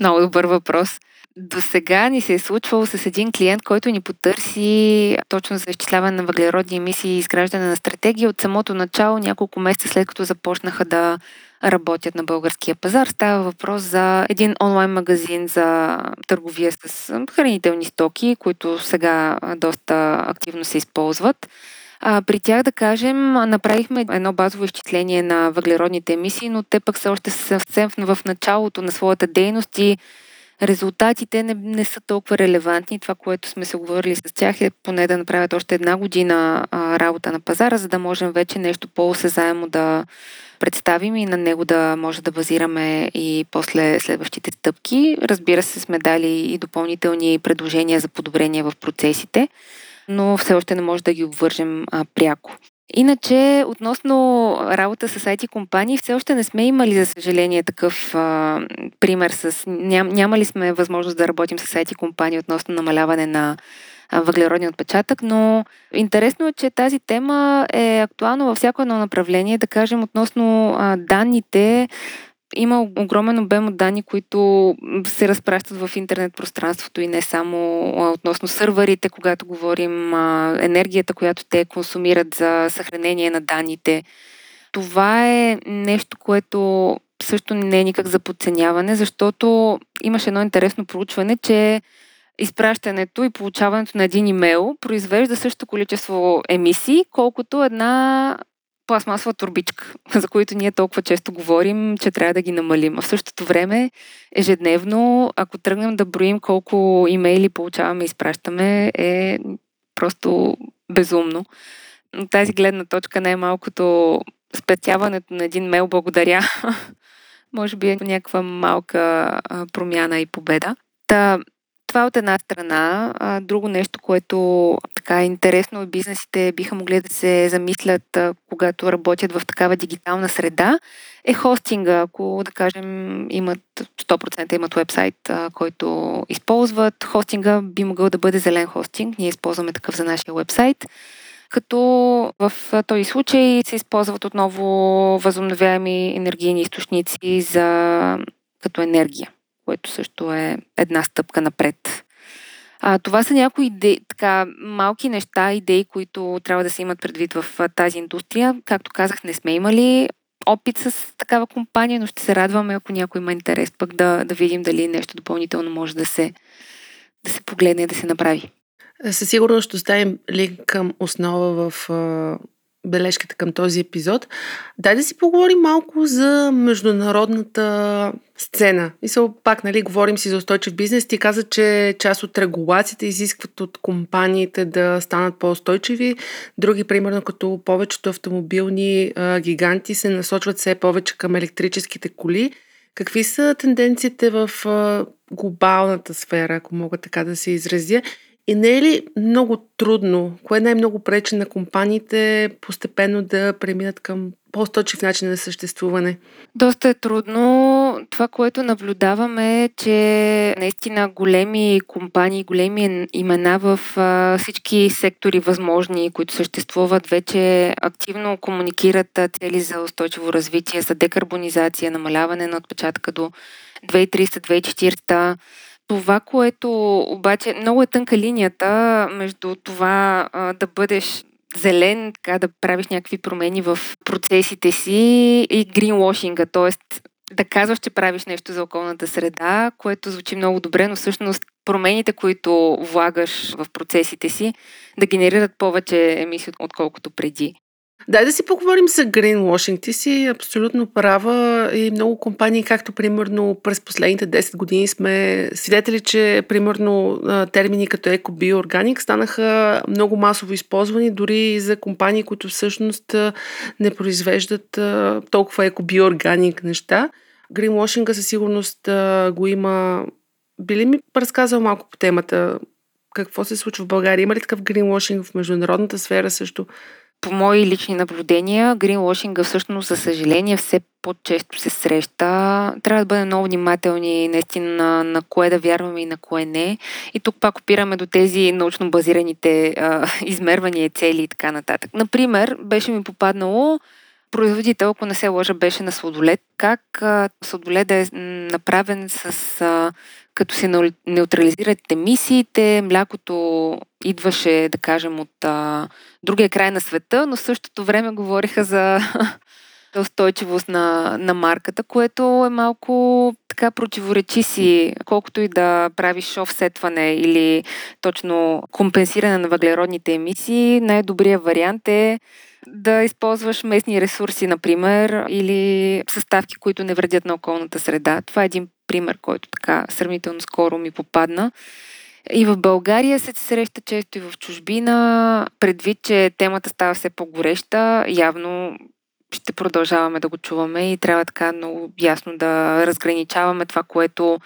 Много добър въпрос. До сега ни се е случвало с един клиент, който ни потърси точно за изчисляване на въглеродни емисии и изграждане на стратегия от самото начало, няколко месеца след като започнаха да работят на българския пазар. Става въпрос за един онлайн магазин за търговия с хранителни стоки, които сега доста активно се използват. А, при тях, да кажем, направихме едно базово изчисление на въглеродните емисии, но те пък са още съвсем в началото на своята дейност и резултатите не, не са толкова релевантни. Това, което сме се говорили с тях е поне да направят още една година а, работа на пазара, за да можем вече нещо по-осезаемо да представим и на него да може да базираме и после следващите стъпки. Разбира се, сме дали и допълнителни предложения за подобрение в процесите, но все още не може да ги обвържем а, пряко. Иначе, относно работа с IT компании, все още не сме имали, за съжаление, такъв а, пример с... Ням, нямали сме възможност да работим с IT компании относно намаляване на въглеродния отпечатък, но интересно е, че тази тема е актуална във всяко едно направление. Да кажем, относно а, данните, има огромен обем от данни, които се разпращат в интернет пространството и не само относно сървърите, когато говорим енергията, която те консумират за съхранение на данните. Това е нещо, което също не е никак за подценяване, защото имаше едно интересно проучване, че изпращането и получаването на един имейл произвежда същото количество емисии, колкото една пластмасова турбичка, за които ние толкова често говорим, че трябва да ги намалим. А в същото време, ежедневно, ако тръгнем да броим колко имейли получаваме и изпращаме, е просто безумно. От тази гледна точка най-малкото спетяването на един мейл благодаря. Може би е някаква малка промяна и победа. Та, това от една страна. Друго нещо, което така е интересно и бизнесите биха могли да се замислят, когато работят в такава дигитална среда, е хостинга. Ако, да кажем, имат 100% имат вебсайт, а, който използват, хостинга би могъл да бъде зелен хостинг. Ние използваме такъв за нашия вебсайт като в този случай се използват отново възобновяеми енергийни източници за, като енергия което също е една стъпка напред. А, това са някои идеи, така, малки неща, идеи, които трябва да се имат предвид в тази индустрия. Както казах, не сме имали опит с такава компания, но ще се радваме, ако някой има интерес, пък да, да видим дали нещо допълнително може да се, да се погледне и да се направи. Със сигурност ще оставим линк към основа в бележката към този епизод. Дай да си поговорим малко за международната сцена. И се пак, нали, говорим си за устойчив бизнес. Ти каза, че част от регулациите изискват от компаниите да станат по-устойчиви. Други, примерно, като повечето автомобилни а, гиганти се насочват все повече към електрическите коли. Какви са тенденциите в а, глобалната сфера, ако мога така да се изразя? И не е ли много трудно, кое най-много пречи на компаниите постепенно да преминат към по-сточив начин на съществуване? Доста е трудно. това, което наблюдаваме е, че наистина големи компании, големи имена в всички сектори възможни, които съществуват, вече активно комуникират цели за устойчиво развитие, за декарбонизация, намаляване на отпечатъка до 2300-2400. Това, което обаче много е тънка линията между това а, да бъдеш зелен, така да правиш някакви промени в процесите си и гринвошинга, т.е. да казваш, че правиш нещо за околната среда, което звучи много добре, но всъщност промените, които влагаш в процесите си, да генерират повече емисии, отколкото преди. Дай да си поговорим за greenwashing. Ти си абсолютно права и много компании, както примерно през последните 10 години сме свидетели, че примерно термини като еко, биоорганик станаха много масово използвани, дори и за компании, които всъщност не произвеждат толкова еко, биоорганик неща. Гринвошинга със сигурност го има. Би ли ми разказал малко по темата? Какво се случва в България? Има ли такъв гринвошинг в международната сфера също? По мои лични наблюдения, гринвошинга всъщност, за съжаление, все по-често се среща. Трябва да бъдем много внимателни наистина на, на кое да вярваме и на кое не. И тук пак опираме до тези научно базираните а, измервания, цели и така нататък. Например, беше ми попаднало производител, ако не се лъжа, беше на сладолет. Как а, сладолет е направен с а, като се неутрализират емисиите, млякото идваше, да кажем, от а, другия край на света, но в същото време говориха за устойчивост на, на марката, което е малко така противоречи си, колкото и да правиш офсетване или точно компенсиране на въглеродните емисии, най-добрият вариант е да използваш местни ресурси, например, или съставки, които не вредят на околната среда. Това е един пример, който така сравнително скоро ми попадна. И в България се среща често и в чужбина. Предвид, че темата става все по-гореща, явно ще продължаваме да го чуваме и трябва така много ясно да разграничаваме това, което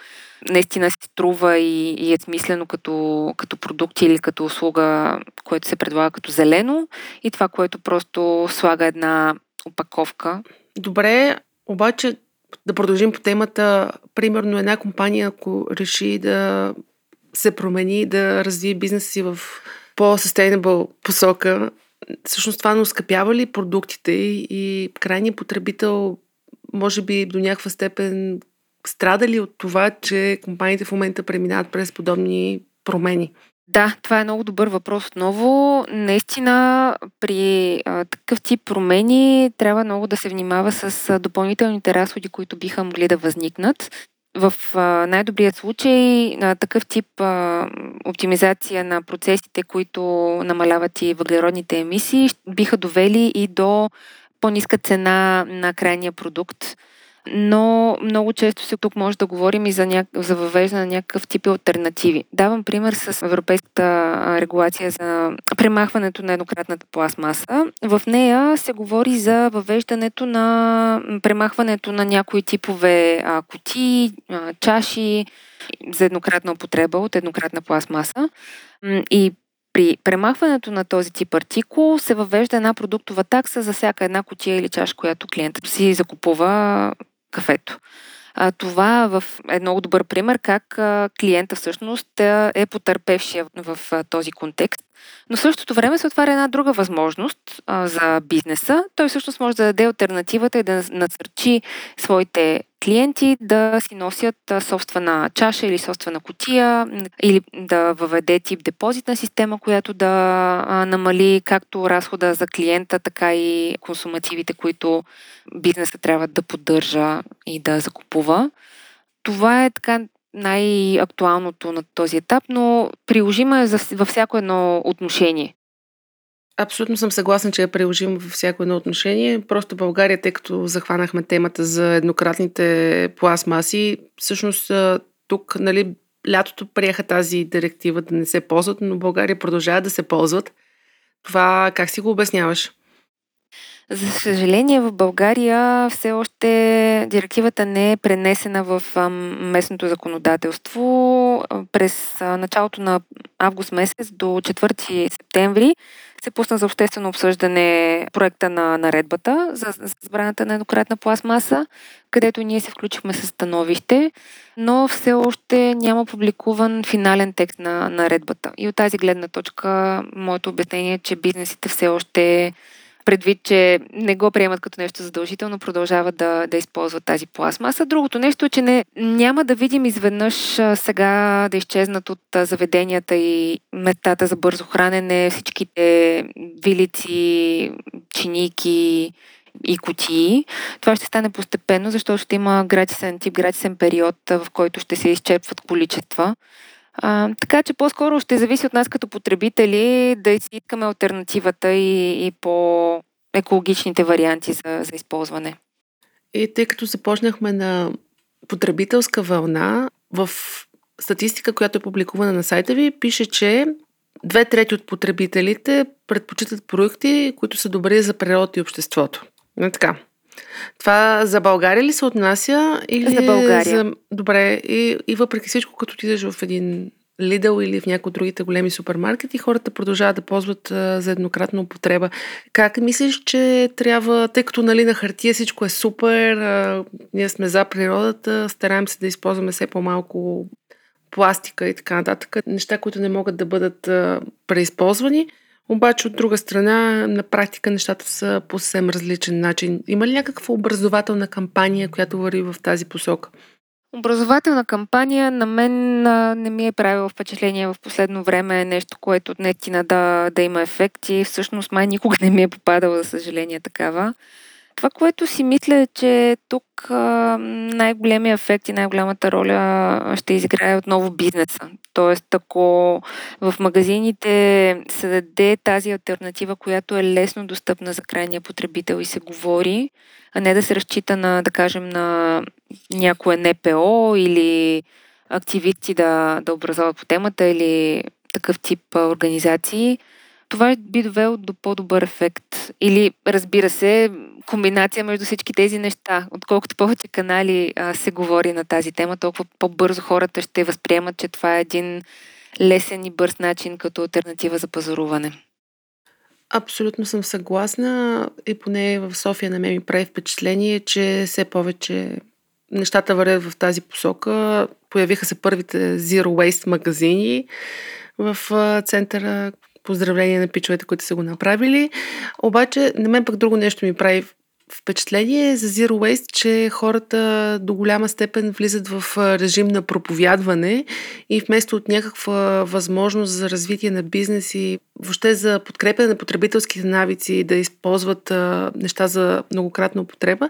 наистина си струва и, и е смислено като, като продукт или като услуга, което се предлага като зелено и това, което просто слага една опаковка. Добре, обаче да продължим по темата. Примерно една компания, ако реши да се промени, да развие бизнеса си в по-sustainable посока, всъщност това не оскъпява ли продуктите и крайният потребител може би до някаква степен страда ли от това, че компаниите в момента преминават през подобни промени? Да, това е много добър въпрос отново. Наистина, при а, такъв тип промени трябва много да се внимава с а, допълнителните разходи, които биха могли да възникнат. В а, най-добрият случай такъв тип оптимизация на процесите, които намаляват и въглеродните емисии, биха довели и до по-ниска цена на крайния продукт но много често се тук може да говорим и за, ня... за въвеждане на някакъв тип альтернативи. Давам пример с европейската регулация за премахването на еднократната пластмаса. В нея се говори за въвеждането на премахването на някои типове а, чаши за еднократна употреба от еднократна пластмаса. И при премахването на този тип артикул се въвежда една продуктова такса за всяка една кутия или чаша, която клиентът си закупува кафето. А, това в, е много добър пример как а, клиента всъщност е потърпевшия в, а, този контекст. Но в същото време се отваря една друга възможност а, за бизнеса. Той всъщност може да даде альтернативата и да насърчи своите клиенти да си носят собствена чаша или собствена котия или да въведе тип депозитна система, която да намали както разхода за клиента, така и консумативите, които бизнеса трябва да поддържа и да закупува. Това е така най-актуалното на този етап, но приложимо е във всяко едно отношение. Абсолютно съм съгласна, че е приложим във всяко едно отношение. Просто България, тъй като захванахме темата за еднократните пластмаси, всъщност тук, нали, лятото приеха тази директива да не се ползват, но България продължава да се ползват. Това как си го обясняваш? За съжаление, в България все още директивата не е пренесена в местното законодателство. През началото на август месец до 4 септември се пусна за обществено обсъждане проекта на наредбата за, за забраната на еднократна пластмаса, където ние се включихме с становище, но все още няма публикуван финален текст на наредбата. И от тази гледна точка, моето обяснение е, че бизнесите все още предвид, че не го приемат като нещо задължително, продължават да, да използват тази пластмаса. Другото нещо е, че не, няма да видим изведнъж сега да изчезнат от заведенията и местата за бързо хранене, всичките вилици, чиники и кутии. Това ще стане постепенно, защото ще има гратисен тип, гратисен период, в който ще се изчерпват количества. А, така че по-скоро ще зависи от нас като потребители да искаме альтернативата и, и по-екологичните варианти за, за използване. И тъй като започнахме на потребителска вълна, в статистика, която е публикувана на сайта ви, пише, че две трети от потребителите предпочитат продукти, които са добри за природата и обществото. Не така. Това за България ли се отнася? Или за България. За... Добре. И, и въпреки всичко, като отидеш в един Lidl или в някои от другите големи супермаркети, хората продължават да ползват а, за еднократна употреба. Как мислиш, че трябва, тъй като нали, на хартия всичко е супер, а, ние сме за природата, стараем се да използваме все по-малко пластика и така нататък, неща, които не могат да бъдат а, преизползвани. Обаче от друга страна, на практика нещата са по съвсем различен начин. Има ли някаква образователна кампания, която върви в тази посока? Образователна кампания на мен не ми е правила впечатление в последно време е нещо, което наистина да, да има ефект и всъщност май никога не ми е попадала, за съжаление, такава. Това, което си мисля е, че тук най-големия ефект и най-голямата роля ще изиграе отново бизнеса. Тоест, ако в магазините се даде тази альтернатива, която е лесно достъпна за крайния потребител и се говори, а не да се разчита на, да кажем, на някое НПО или активисти да, да образуват по темата или такъв тип организации, това би довело до по-добър ефект. Или, разбира се, комбинация между всички тези неща. Отколкото повече канали а, се говори на тази тема, толкова по-бързо хората ще възприемат, че това е един лесен и бърз начин като альтернатива за пазаруване. Абсолютно съм съгласна и поне в София на мен ми прави впечатление, че все повече нещата вървят в тази посока. Появиха се първите Zero Waste магазини в центъра, Поздравления на пичовете, които са го направили. Обаче, на мен пък друго нещо ми прави впечатление за Zero Waste, че хората до голяма степен влизат в режим на проповядване и вместо от някаква възможност за развитие на бизнес и въобще за подкрепа на потребителските навици да използват неща за многократна употреба,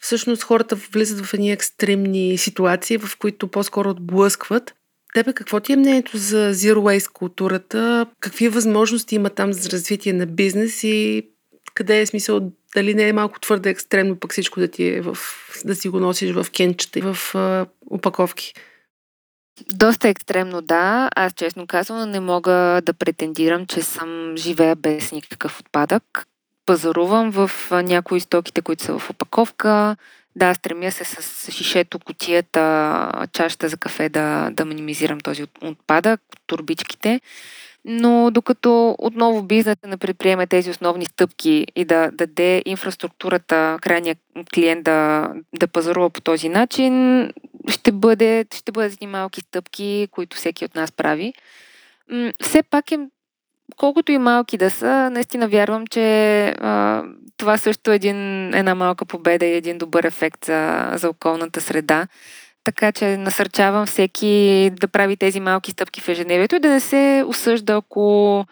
всъщност хората влизат в едни екстремни ситуации, в които по-скоро отблъскват тебе какво ти е мнението за Zero Waste културата? Какви възможности има там за развитие на бизнес и къде е смисъл, дали не е малко твърде екстремно пък всичко да ти е в, да си го носиш в кенчета и в а, упаковки? Доста екстремно, да. Аз честно казвам не мога да претендирам, че съм живея без никакъв отпадък. Пазарувам в някои стоките, които са в опаковка, да, стремя се с шишето, котията, чашата за кафе да, да минимизирам този отпадък, турбичките. Но докато отново бизнесът не предприеме тези основни стъпки и да даде инфраструктурата, крайния клиент да, да пазарува по този начин, ще бъде, ще бъдат едни малки стъпки, които всеки от нас прави. Все пак е колкото и малки да са, наистина вярвам, че а, това също е един, една малка победа и един добър ефект за, за околната среда. Така че насърчавам всеки да прави тези малки стъпки в ежедневието и да не се осъжда, ако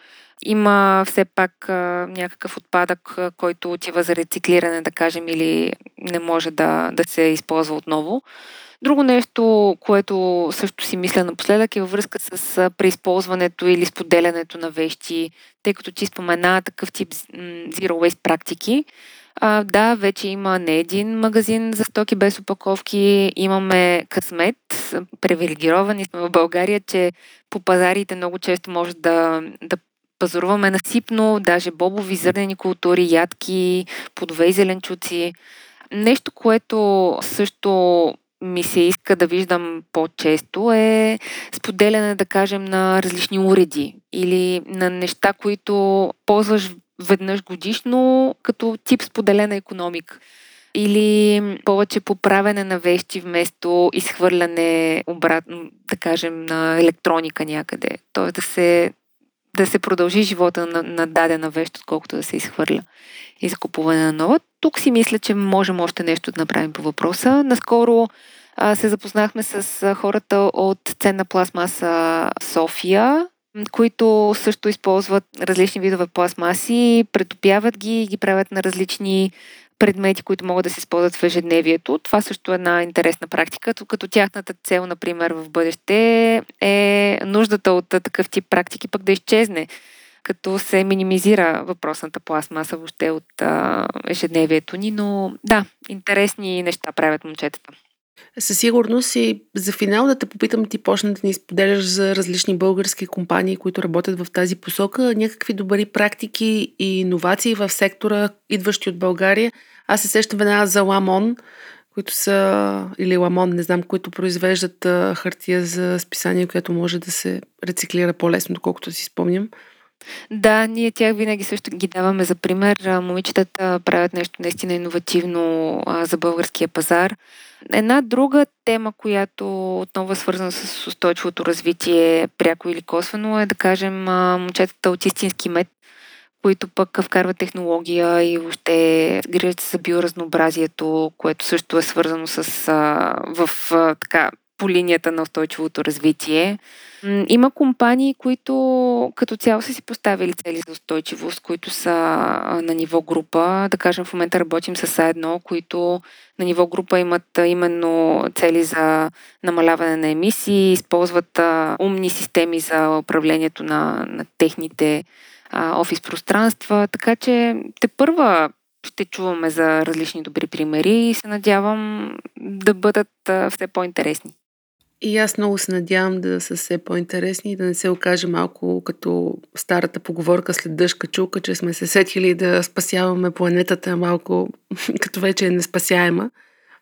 има все пак някакъв отпадък, който отива за рециклиране, да кажем, или не може да, да се използва отново. Друго нещо, което също си мисля напоследък е във връзка с преизползването или споделянето на вещи, тъй като ти спомена такъв тип Zero Waste практики. А, да, вече има не един магазин за стоки без опаковки. Имаме късмет. Привилегировани сме в България, че по пазарите много често може да, да пазаруваме насипно, даже бобови зърнени култури, ядки, плодове и зеленчуци. Нещо, което също ми се иска да виждам по-често е споделяне, да кажем, на различни уреди или на неща, които ползваш веднъж годишно като тип споделена економика или повече поправене на вещи вместо изхвърляне обратно, да кажем, на електроника някъде. Тоест да се, да се продължи живота на, на дадена вещ, отколкото да се изхвърля и закупуване на нова. Тук си мисля, че можем още нещо да направим по въпроса. Наскоро а, се запознахме с хората от ценна пластмаса София, които също използват различни видове пластмаси, претопяват ги и ги правят на различни предмети, които могат да се използват в ежедневието. Това също е една интересна практика, като тяхната цел, например, в бъдеще е нуждата от такъв тип практики пък да изчезне като се минимизира въпросната пластмаса въобще от а, ежедневието ни, но да, интересни неща правят момчетата. Със сигурност и за финал да те попитам, ти почна да ни споделяш за различни български компании, които работят в тази посока, някакви добри практики и иновации в сектора, идващи от България. Аз се сещам една за Ламон, които са, или Ламон, не знам, които произвеждат хартия за списание, която може да се рециклира по-лесно, доколкото си спомням. Да, ние тях винаги също ги даваме за пример. Момичетата правят нещо наистина иновативно за българския пазар. Една друга тема, която отново е свързана с устойчивото развитие, пряко или косвено, е да кажем момчетата от истински мед, които пък вкарват технология и въобще грижат се за биоразнообразието, което също е свързано с в така по линията на устойчивото развитие. Има компании, които като цяло са си поставили цели за устойчивост, които са на ниво група. Да кажем, в момента работим с едно, които на ниво група имат именно цели за намаляване на емисии, използват умни системи за управлението на, на техните офис пространства. Така че те първа ще чуваме за различни добри примери и се надявам да бъдат все по-интересни. И аз много се надявам да са все по-интересни и да не се окаже малко като старата поговорка след дъжка чулка, че сме се сетили да спасяваме планетата малко като вече е неспасяема.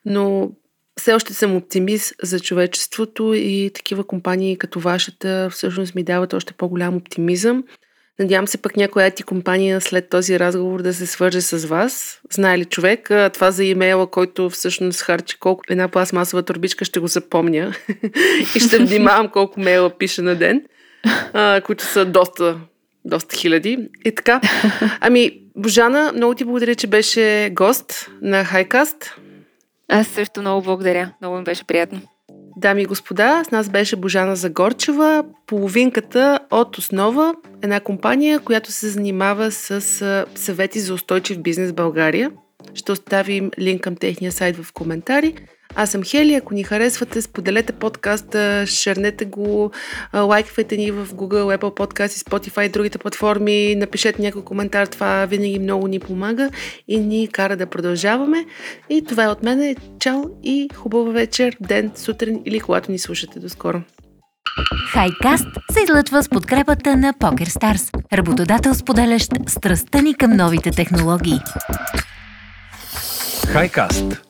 Но все още съм оптимист за човечеството и такива компании като вашата всъщност ми дават още по-голям оптимизъм. Надявам се пък някоя IT компания след този разговор да се свърже с вас. Знае ли човек? Това за имейла, който всъщност харчи колко една пластмасова турбичка, ще го запомня. и ще внимавам колко мейла пише на ден, а, които са доста, доста хиляди. И така. Ами, Божана, много ти благодаря, че беше гост на Хайкаст. Аз също много благодаря. Много ми беше приятно. Дами и господа, с нас беше Божана Загорчева, половинката от Основа, една компания, която се занимава с съвети за устойчив бизнес в България. Ще оставим линк към техния сайт в коментари. Аз съм Хели, ако ни харесвате, споделете подкаста, шернете го, лайквайте ни в Google, Apple Podcast и Spotify и другите платформи, напишете някой коментар, това винаги много ни помага и ни кара да продължаваме. И това е от мене. Чао и хубава вечер, ден, сутрин или когато ни слушате. До скоро! Хайкаст се излъчва с подкрепата на PokerStars, работодател споделящ страстта ни към новите технологии. Хайкаст